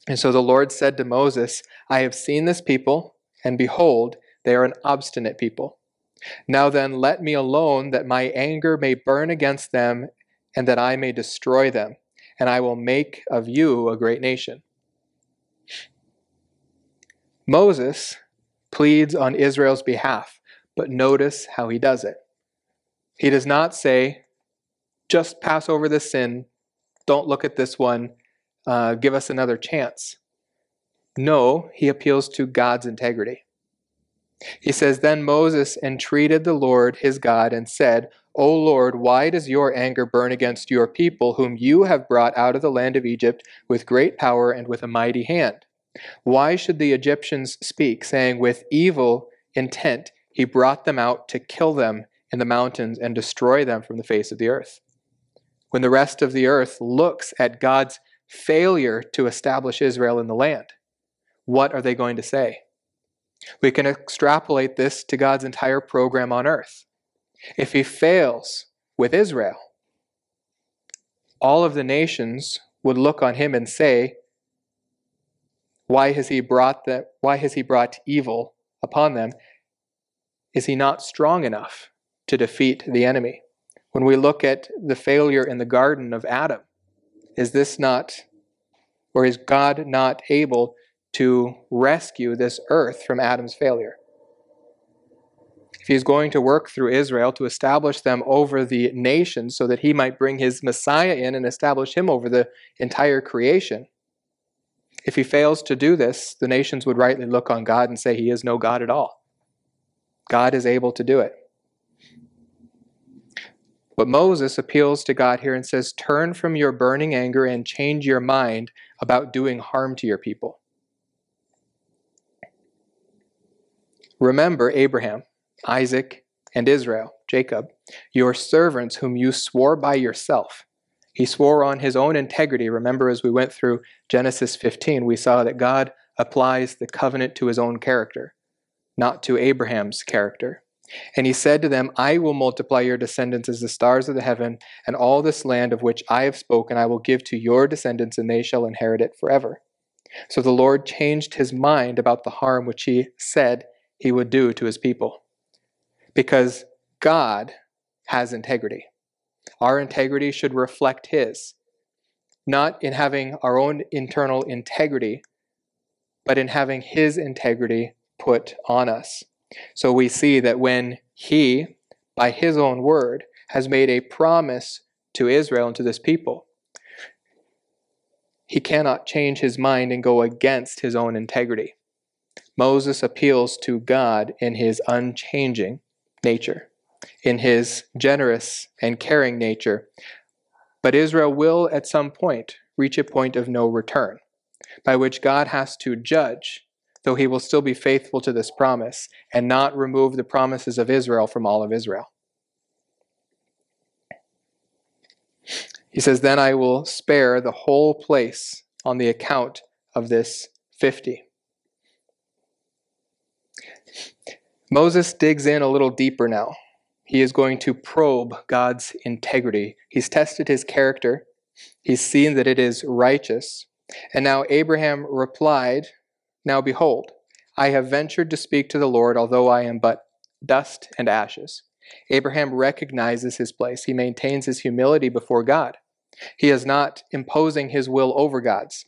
And so the Lord said to Moses, I have seen this people, and behold, they are an obstinate people. Now then, let me alone, that my anger may burn against them, and that I may destroy them, and I will make of you a great nation. Moses pleads on Israel's behalf, but notice how he does it. He does not say, just pass over this sin, don't look at this one, uh, give us another chance. No, he appeals to God's integrity. He says, Then Moses entreated the Lord his God and said, O Lord, why does your anger burn against your people, whom you have brought out of the land of Egypt with great power and with a mighty hand? Why should the Egyptians speak, saying, With evil intent he brought them out to kill them in the mountains and destroy them from the face of the earth? When the rest of the earth looks at God's failure to establish Israel in the land, what are they going to say? We can extrapolate this to God's entire program on earth. If he fails with Israel, all of the nations would look on him and say, why has he brought the, why has he brought evil upon them? Is he not strong enough to defeat the enemy? When we look at the failure in the garden of Adam, is this not or is God not able to rescue this earth from Adam's failure? If he's going to work through Israel to establish them over the nations so that he might bring his Messiah in and establish him over the entire creation, if he fails to do this, the nations would rightly look on God and say he is no God at all. God is able to do it. But Moses appeals to God here and says, Turn from your burning anger and change your mind about doing harm to your people. Remember Abraham, Isaac, and Israel, Jacob, your servants whom you swore by yourself he swore on his own integrity. Remember, as we went through Genesis 15, we saw that God applies the covenant to his own character, not to Abraham's character. And he said to them, I will multiply your descendants as the stars of the heaven, and all this land of which I have spoken I will give to your descendants, and they shall inherit it forever. So the Lord changed his mind about the harm which he said he would do to his people. Because God has integrity. Our integrity should reflect His, not in having our own internal integrity, but in having His integrity put on us. So we see that when He, by His own word, has made a promise to Israel and to this people, he cannot change his mind and go against his own integrity. Moses appeals to God in his unchanging nature in his generous and caring nature. But Israel will, at some point, reach a point of no return, by which God has to judge, though he will still be faithful to this promise, and not remove the promises of Israel from all of Israel. He says, Then I will spare the whole place on the account of this 50. Moses digs in a little deeper now he is going to probe God's integrity. He's tested his character, he's seen that it is righteous. And now Abraham replied, Now behold, I have ventured to speak to the Lord, although I am but dust and ashes. Abraham recognizes his place. He maintains his humility before God. He is not imposing his will over God's,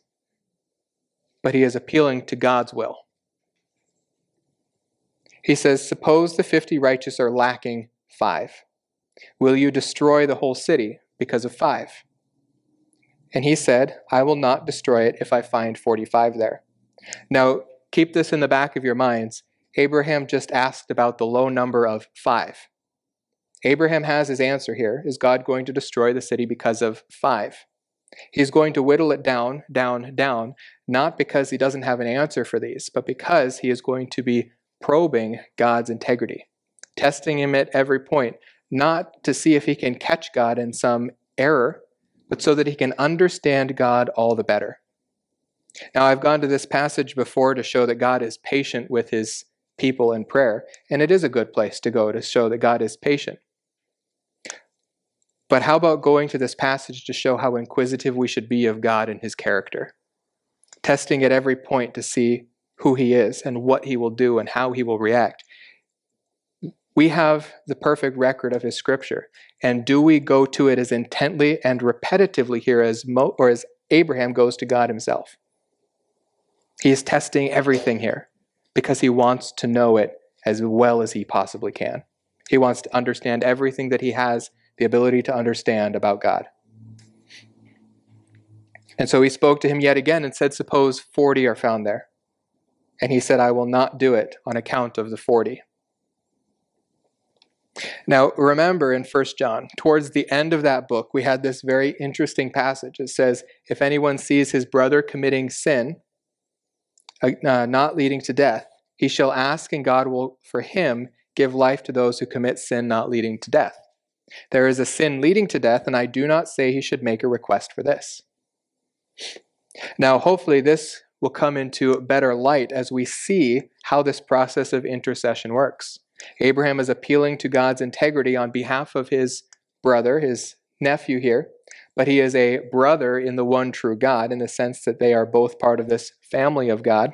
but he is appealing to God's will. He says, Suppose the fifty righteous are lacking five? Will you destroy the whole city because of five? And he said, I will not destroy it if I find 45 there. Now, keep this in the back of your minds. Abraham just asked about the low number of five. Abraham has his answer here. Is God going to destroy the city because of five? He's going to whittle it down, down, down, not because he doesn't have an answer for these, but because he is going to be probing God's integrity testing him at every point, not to see if he can catch God in some error, but so that he can understand God all the better. Now, I've gone to this passage before to show that God is patient with his people in prayer, and it is a good place to go to show that God is patient. But how about going to this passage to show how inquisitive we should be of God and his character? Testing at every point to see who he is and what he will do and how he will react. We have the perfect record of his scripture. And do we go to it as intently and repetitively here as Mo, or as Abraham goes to God himself? He is testing everything here because he wants to know it as well as he possibly can. He wants to understand everything that he has the ability to understand about God. And so he spoke to him yet again and said, Suppose 40 are found there. And he said, I will not do it on account of the 40. Now, remember in 1 John, towards the end of that book, we had this very interesting passage. It says, If anyone sees his brother committing sin, uh, uh not leading to death, he shall ask, and God will, for him, give life to those who commit sin not leading to death. There is a sin leading to death, and I do not say he should make a request for this. Now, hopefully, this will come into better light as we see how this process of intercession works. Abraham is appealing to God's integrity on behalf of his brother, his nephew here, but he is a brother in the one true God in the sense that they are both part of this family of God.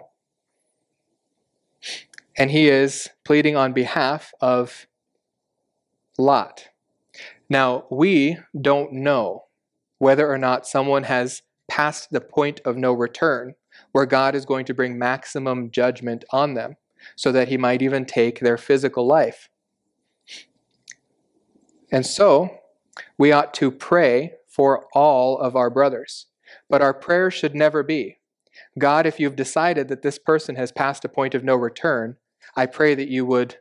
And he is pleading on behalf of Lot. Now, we don't know whether or not someone has passed the point of no return, where God is going to bring maximum judgment on them, so that he might even take their physical life. And so, we ought to pray for all of our brothers. But our prayer should never be God, if you've decided that this person has passed a point of no return, I pray that you would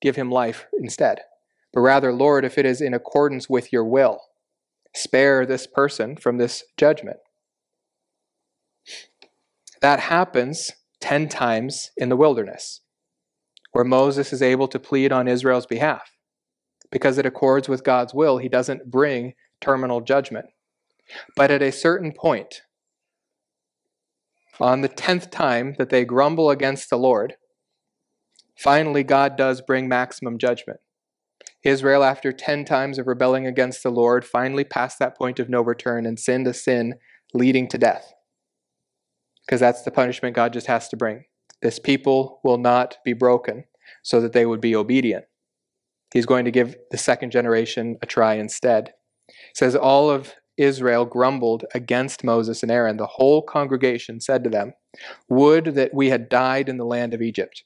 give him life instead. But rather, Lord, if it is in accordance with your will, spare this person from this judgment. That happens 10 times in the wilderness, where Moses is able to plead on Israel's behalf. Because it accords with God's will, he doesn't bring terminal judgment. But at a certain point, on the 10th time that they grumble against the Lord, finally God does bring maximum judgment. Israel, after 10 times of rebelling against the Lord, finally passed that point of no return and sinned a sin leading to death. Because that's the punishment God just has to bring. This people will not be broken so that they would be obedient. He's going to give the second generation a try instead. It says, All of Israel grumbled against Moses and Aaron. The whole congregation said to them, Would that we had died in the land of Egypt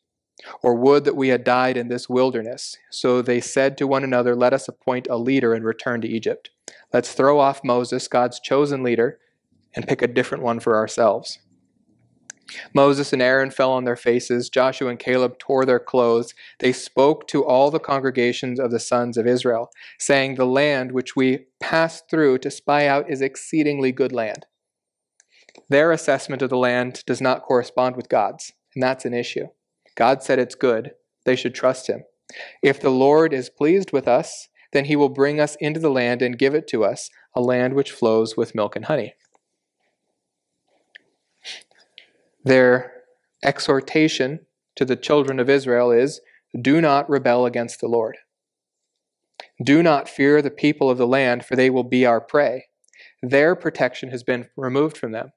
or would that we had died in this wilderness. So they said to one another, Let us appoint a leader and return to Egypt. Let's throw off Moses, God's chosen leader, and pick a different one for ourselves. Moses and Aaron fell on their faces. Joshua and Caleb tore their clothes. They spoke to all the congregations of the sons of Israel, saying, The land which we passed through to spy out is exceedingly good land. Their assessment of the land does not correspond with God's, and that's an issue. God said it's good. They should trust him. If the Lord is pleased with us, then he will bring us into the land and give it to us, a land which flows with milk and honey. Their exhortation to the children of Israel is do not rebel against the Lord. Do not fear the people of the land, for they will be our prey. Their protection has been removed from them.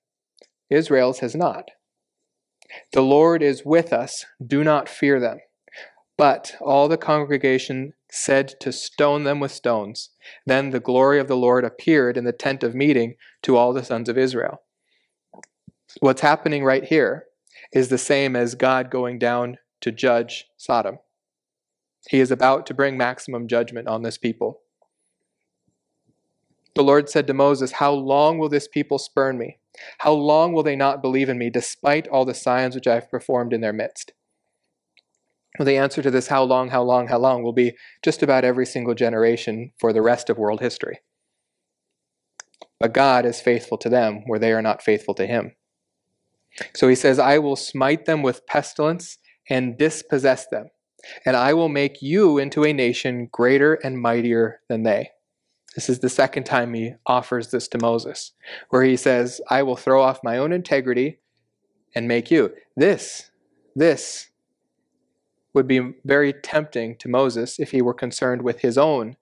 Israel's has not. The Lord is with us, do not fear them. But all the congregation said to stone them with stones. Then the glory of the Lord appeared in the tent of meeting to all the sons of Israel. What's happening right here is the same as God going down to judge Sodom. He is about to bring maximum judgment on this people. The Lord said to Moses, How long will this people spurn me? How long will they not believe in me, despite all the signs which I have performed in their midst? Well, the answer to this, how long, how long, how long, will be just about every single generation for the rest of world history. But God is faithful to them where they are not faithful to Him. So he says, I will smite them with pestilence and dispossess them, and I will make you into a nation greater and mightier than they. This is the second time he offers this to Moses, where he says, I will throw off my own integrity and make you. This, this would be very tempting to Moses if he were concerned with his own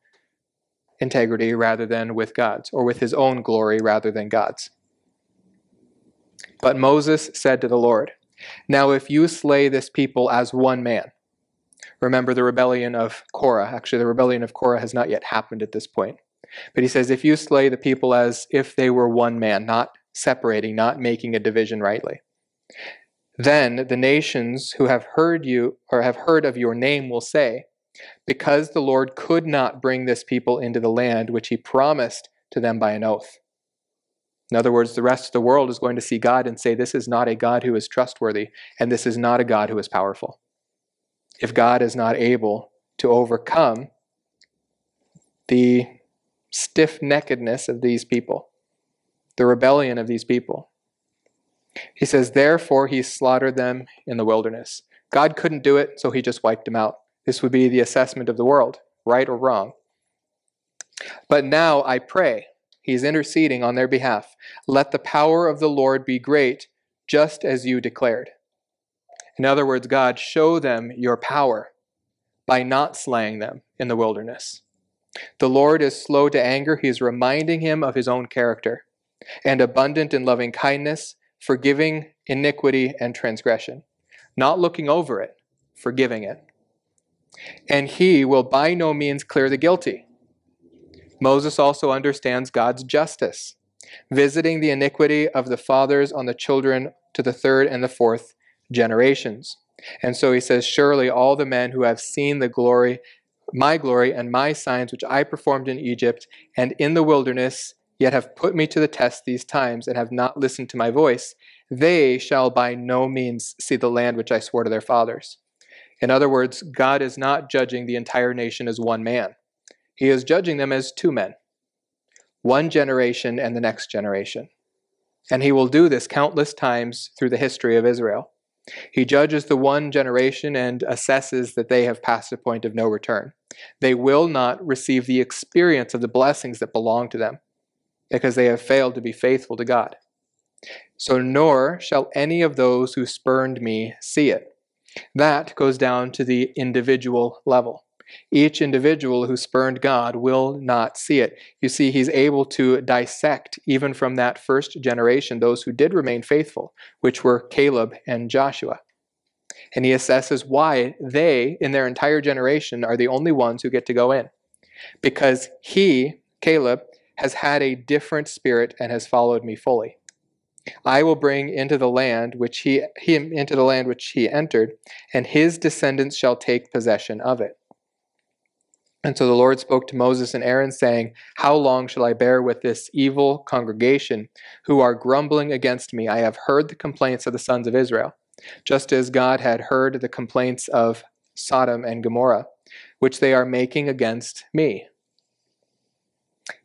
integrity rather than with God's, or with his own glory rather than God's. But Moses said to the Lord, Now if you slay this people as one man, remember the rebellion of Korah. Actually, the rebellion of Korah has not yet happened at this point. But he says, if you slay the people as if they were one man, not separating, not making a division rightly, Then the nations who have heard you or have heard of your name will say, Because the Lord could not bring this people into the land which he promised to them by an oath. In other words, the rest of the world is going to see God and say, This is not a God who is trustworthy, and this is not a God who is powerful. If God is not able to overcome the stiff neckedness of these people, the rebellion of these people, he says, Therefore he slaughtered them in the wilderness. God couldn't do it, so he just wiped them out. This would be the assessment of the world, right or wrong. But now I pray, he's interceding on their behalf, let the power of the Lord be great, just as you declared. In other words, God, show them your power by not slaying them in the wilderness. The Lord is slow to anger. He is reminding him of his own character, and abundant in loving kindness forgiving iniquity and transgression, not looking over it, forgiving it. And he will by no means clear the guilty. Moses also understands God's justice, visiting the iniquity of the fathers on the children to the third and the fourth generations. And so he says, Surely all the men who have seen the glory, my glory, and my signs which I performed in Egypt and in the wilderness, yet have put me to the test these times, and have not listened to my voice, they shall by no means see the land which I swore to their fathers. In other words, God is not judging the entire nation as one man. He is judging them as two men, one generation and the next generation. And he will do this countless times through the history of Israel. He judges the one generation and assesses that they have passed a point of no return. They will not receive the experience of the blessings that belong to them because they have failed to be faithful to God. So, nor shall any of those who spurned me see it. That goes down to the individual level. Each individual who spurned God will not see it. You see, he's able to dissect, even from that first generation, those who did remain faithful, which were Caleb and Joshua. And he assesses why they, in their entire generation, are the only ones who get to go in. Because he, Caleb, has had a different spirit and has followed me fully. I will bring into the land which he, him into the land which he entered, and his descendants shall take possession of it. And so the Lord spoke to Moses and Aaron, saying, How long shall I bear with this evil congregation who are grumbling against me? I have heard the complaints of the sons of Israel, just as God had heard the complaints of Sodom and Gomorrah, which they are making against me.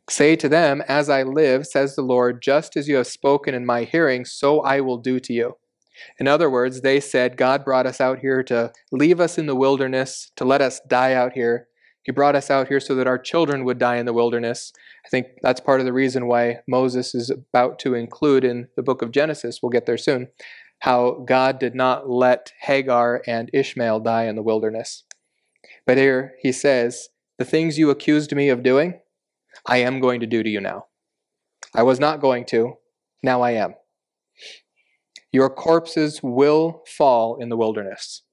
Say to them, As I live, says the Lord, just as you have spoken in my hearing, so I will do to you. In other words, they said, God brought us out here to leave us in the wilderness, to let us die out here. He brought us out here so that our children would die in the wilderness. I think that's part of the reason why Moses is about to include in the book of Genesis, we'll get there soon, how God did not let Hagar and Ishmael die in the wilderness. But here he says, The things you accused me of doing, I am going to do to you now. I was not going to, now I am. Your corpses will fall in the wilderness,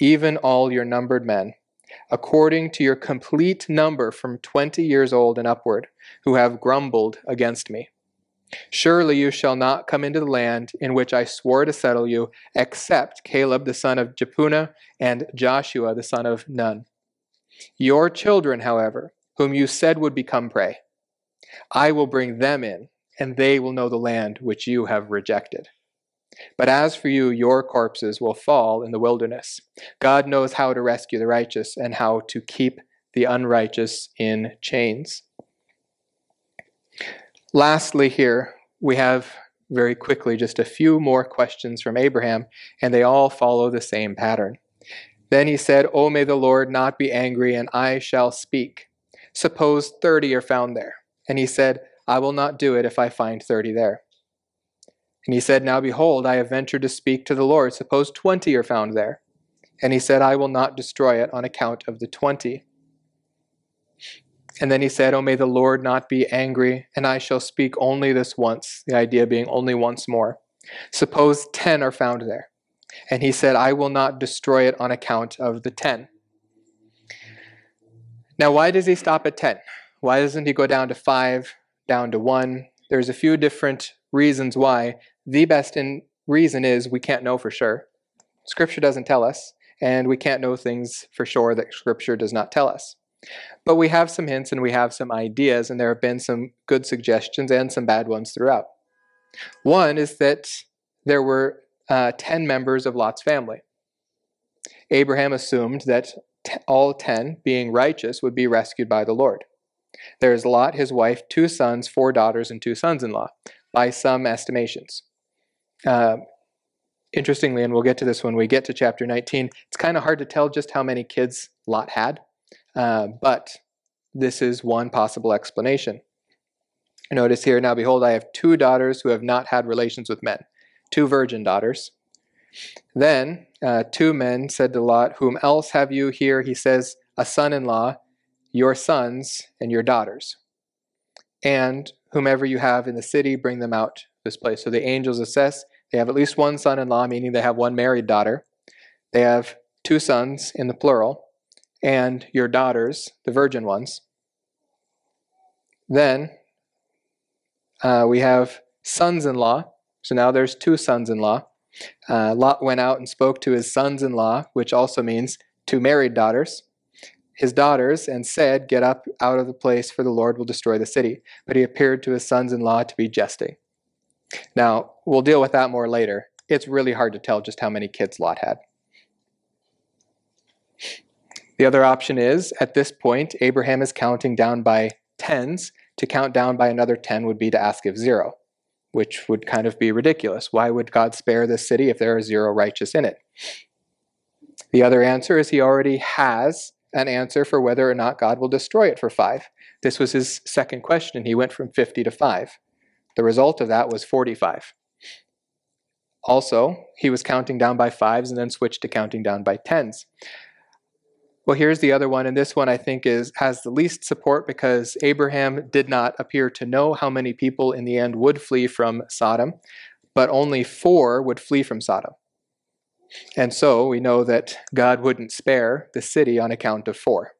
even all your numbered men, according to your complete number from twenty years old and upward, who have grumbled against me. Surely you shall not come into the land in which I swore to settle you, except Caleb the son of Jephunneh and Joshua the son of Nun. Your children, however, whom you said would become prey. I will bring them in, and they will know the land which you have rejected. But as for you, your corpses will fall in the wilderness. God knows how to rescue the righteous and how to keep the unrighteous in chains. Lastly, here we have very quickly just a few more questions from Abraham, and they all follow the same pattern. Then he said, Oh, may the Lord not be angry, and I shall speak. Suppose 30 are found there. And he said, I will not do it if I find 30 there. And he said, Now behold, I have ventured to speak to the Lord. Suppose 20 are found there. And he said, I will not destroy it on account of the 20. And then he said, Oh, may the Lord not be angry, and I shall speak only this once, the idea being only once more. Suppose 10 are found there. And he said, I will not destroy it on account of the 10. Now, why does he stop at 10? Why doesn't he go down to 5, down to 1? There's a few different reasons why. The best in reason is we can't know for sure. Scripture doesn't tell us, and we can't know things for sure that Scripture does not tell us. But we have some hints and we have some ideas, and there have been some good suggestions and some bad ones throughout. One is that there were uh, 10 members of Lot's family. Abraham assumed that t- all 10, being righteous, would be rescued by the Lord. There is Lot, his wife, two sons, four daughters, and two sons in law, by some estimations. Uh, interestingly, and we'll get to this when we get to chapter 19, it's kind of hard to tell just how many kids Lot had, uh, but this is one possible explanation. Notice here, now behold, I have two daughters who have not had relations with men, two virgin daughters. Then uh, two men said to Lot, Whom else have you here? He says, A son in law, your sons and your daughters. And whomever you have in the city, bring them out this place. So the angels assess they have at least one son in law, meaning they have one married daughter. They have two sons in the plural, and your daughters, the virgin ones. Then uh, we have sons in law. So now there's two sons in law. Uh, Lot went out and spoke to his sons in law, which also means two married daughters. His daughters, and said, Get up out of the place, for the Lord will destroy the city. But he appeared to his sons in law to be jesting. Now, we'll deal with that more later. It's really hard to tell just how many kids Lot had. The other option is, at this point, Abraham is counting down by tens. To count down by another 10 would be to ask if zero, which would kind of be ridiculous. Why would God spare this city if there are zero righteous in it? The other answer is he already has an answer for whether or not God will destroy it for five. This was his second question. He went from 50 to 5. The result of that was 45. Also, he was counting down by fives and then switched to counting down by tens. Well, here's the other one, and this one I think is has the least support because Abraham did not appear to know how many people in the end would flee from Sodom, but only four would flee from Sodom. And so we know that God wouldn't spare the city on account of four.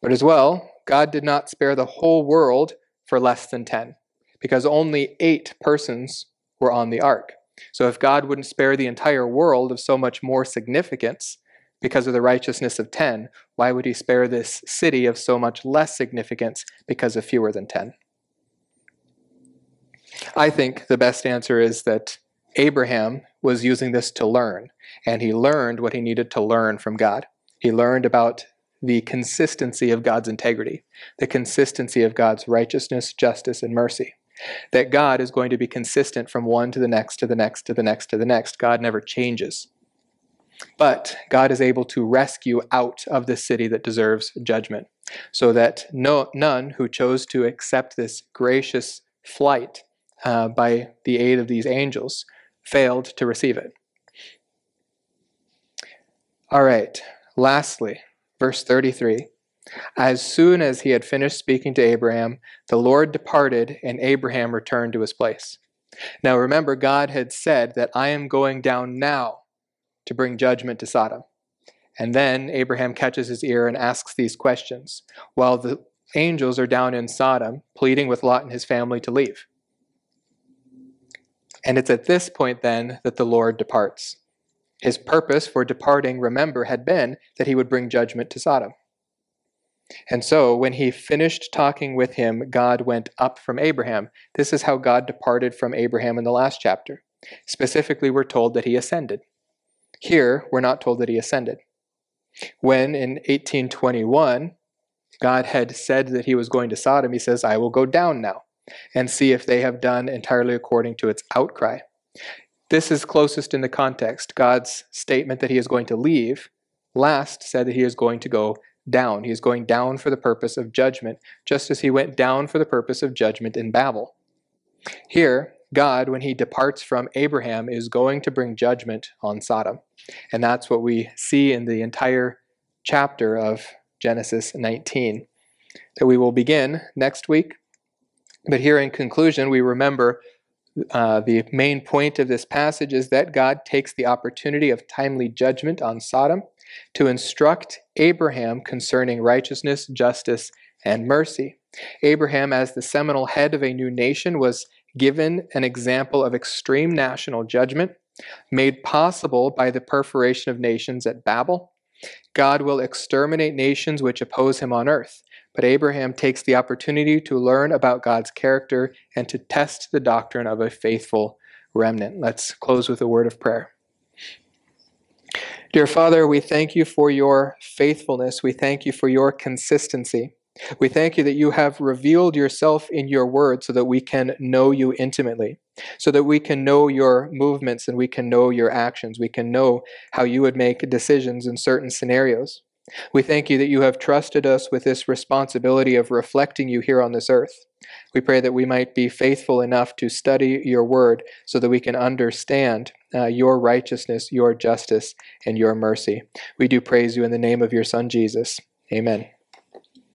But as well, God did not spare the whole world for less than 10 because only eight persons were on the ark. So if God wouldn't spare the entire world of so much more significance because of the righteousness of 10, why would he spare this city of so much less significance because of fewer than 10? I think the best answer is that Abraham was using this to learn, and he learned what he needed to learn from God. He learned about the consistency of God's integrity, the consistency of God's righteousness, justice, and mercy. That God is going to be consistent from one to the next, to the next, to the next, to the next. God never changes. But God is able to rescue out of the city that deserves judgment, so that no, none who chose to accept this gracious flight uh, by the aid of these angels failed to receive it. All right, lastly, Verse 33 As soon as he had finished speaking to Abraham, the Lord departed, and Abraham returned to his place. Now remember, God had said that I am going down now to bring judgment to Sodom. And then Abraham catches his ear and asks these questions, while the angels are down in Sodom, pleading with Lot and his family to leave. And it's at this point then that the Lord departs. His purpose for departing, remember, had been that he would bring judgment to Sodom. And so, when he finished talking with him, God went up from Abraham. This is how God departed from Abraham in the last chapter. Specifically, we're told that he ascended. Here, we're not told that he ascended. When in 1821, God had said that he was going to Sodom, he says, I will go down now and see if they have done entirely according to its outcry. This is closest in the context. God's statement that he is going to leave last said that he is going to go down. He is going down for the purpose of judgment, just as he went down for the purpose of judgment in Babel. Here, God, when he departs from Abraham, is going to bring judgment on Sodom. And that's what we see in the entire chapter of Genesis 19 that we will begin next week. But here in conclusion, we remember uh, the main point of this passage is that God takes the opportunity of timely judgment on Sodom to instruct Abraham concerning righteousness, justice, and mercy. Abraham, as the seminal head of a new nation, was given an example of extreme national judgment, made possible by the perforation of nations at Babel. God will exterminate nations which oppose him on earth. But Abraham takes the opportunity to learn about God's character and to test the doctrine of a faithful remnant. Let's close with a word of prayer. Dear Father, we thank you for your faithfulness. We thank you for your consistency. We thank you that you have revealed yourself in your word so that we can know you intimately, so that we can know your movements and we can know your actions. We can know how you would make decisions in certain scenarios. We thank you that you have trusted us with this responsibility of reflecting you here on this earth. We pray that we might be faithful enough to study your word so that we can understand uh, your righteousness, your justice, and your mercy. We do praise you in the name of your Son, Jesus. Amen.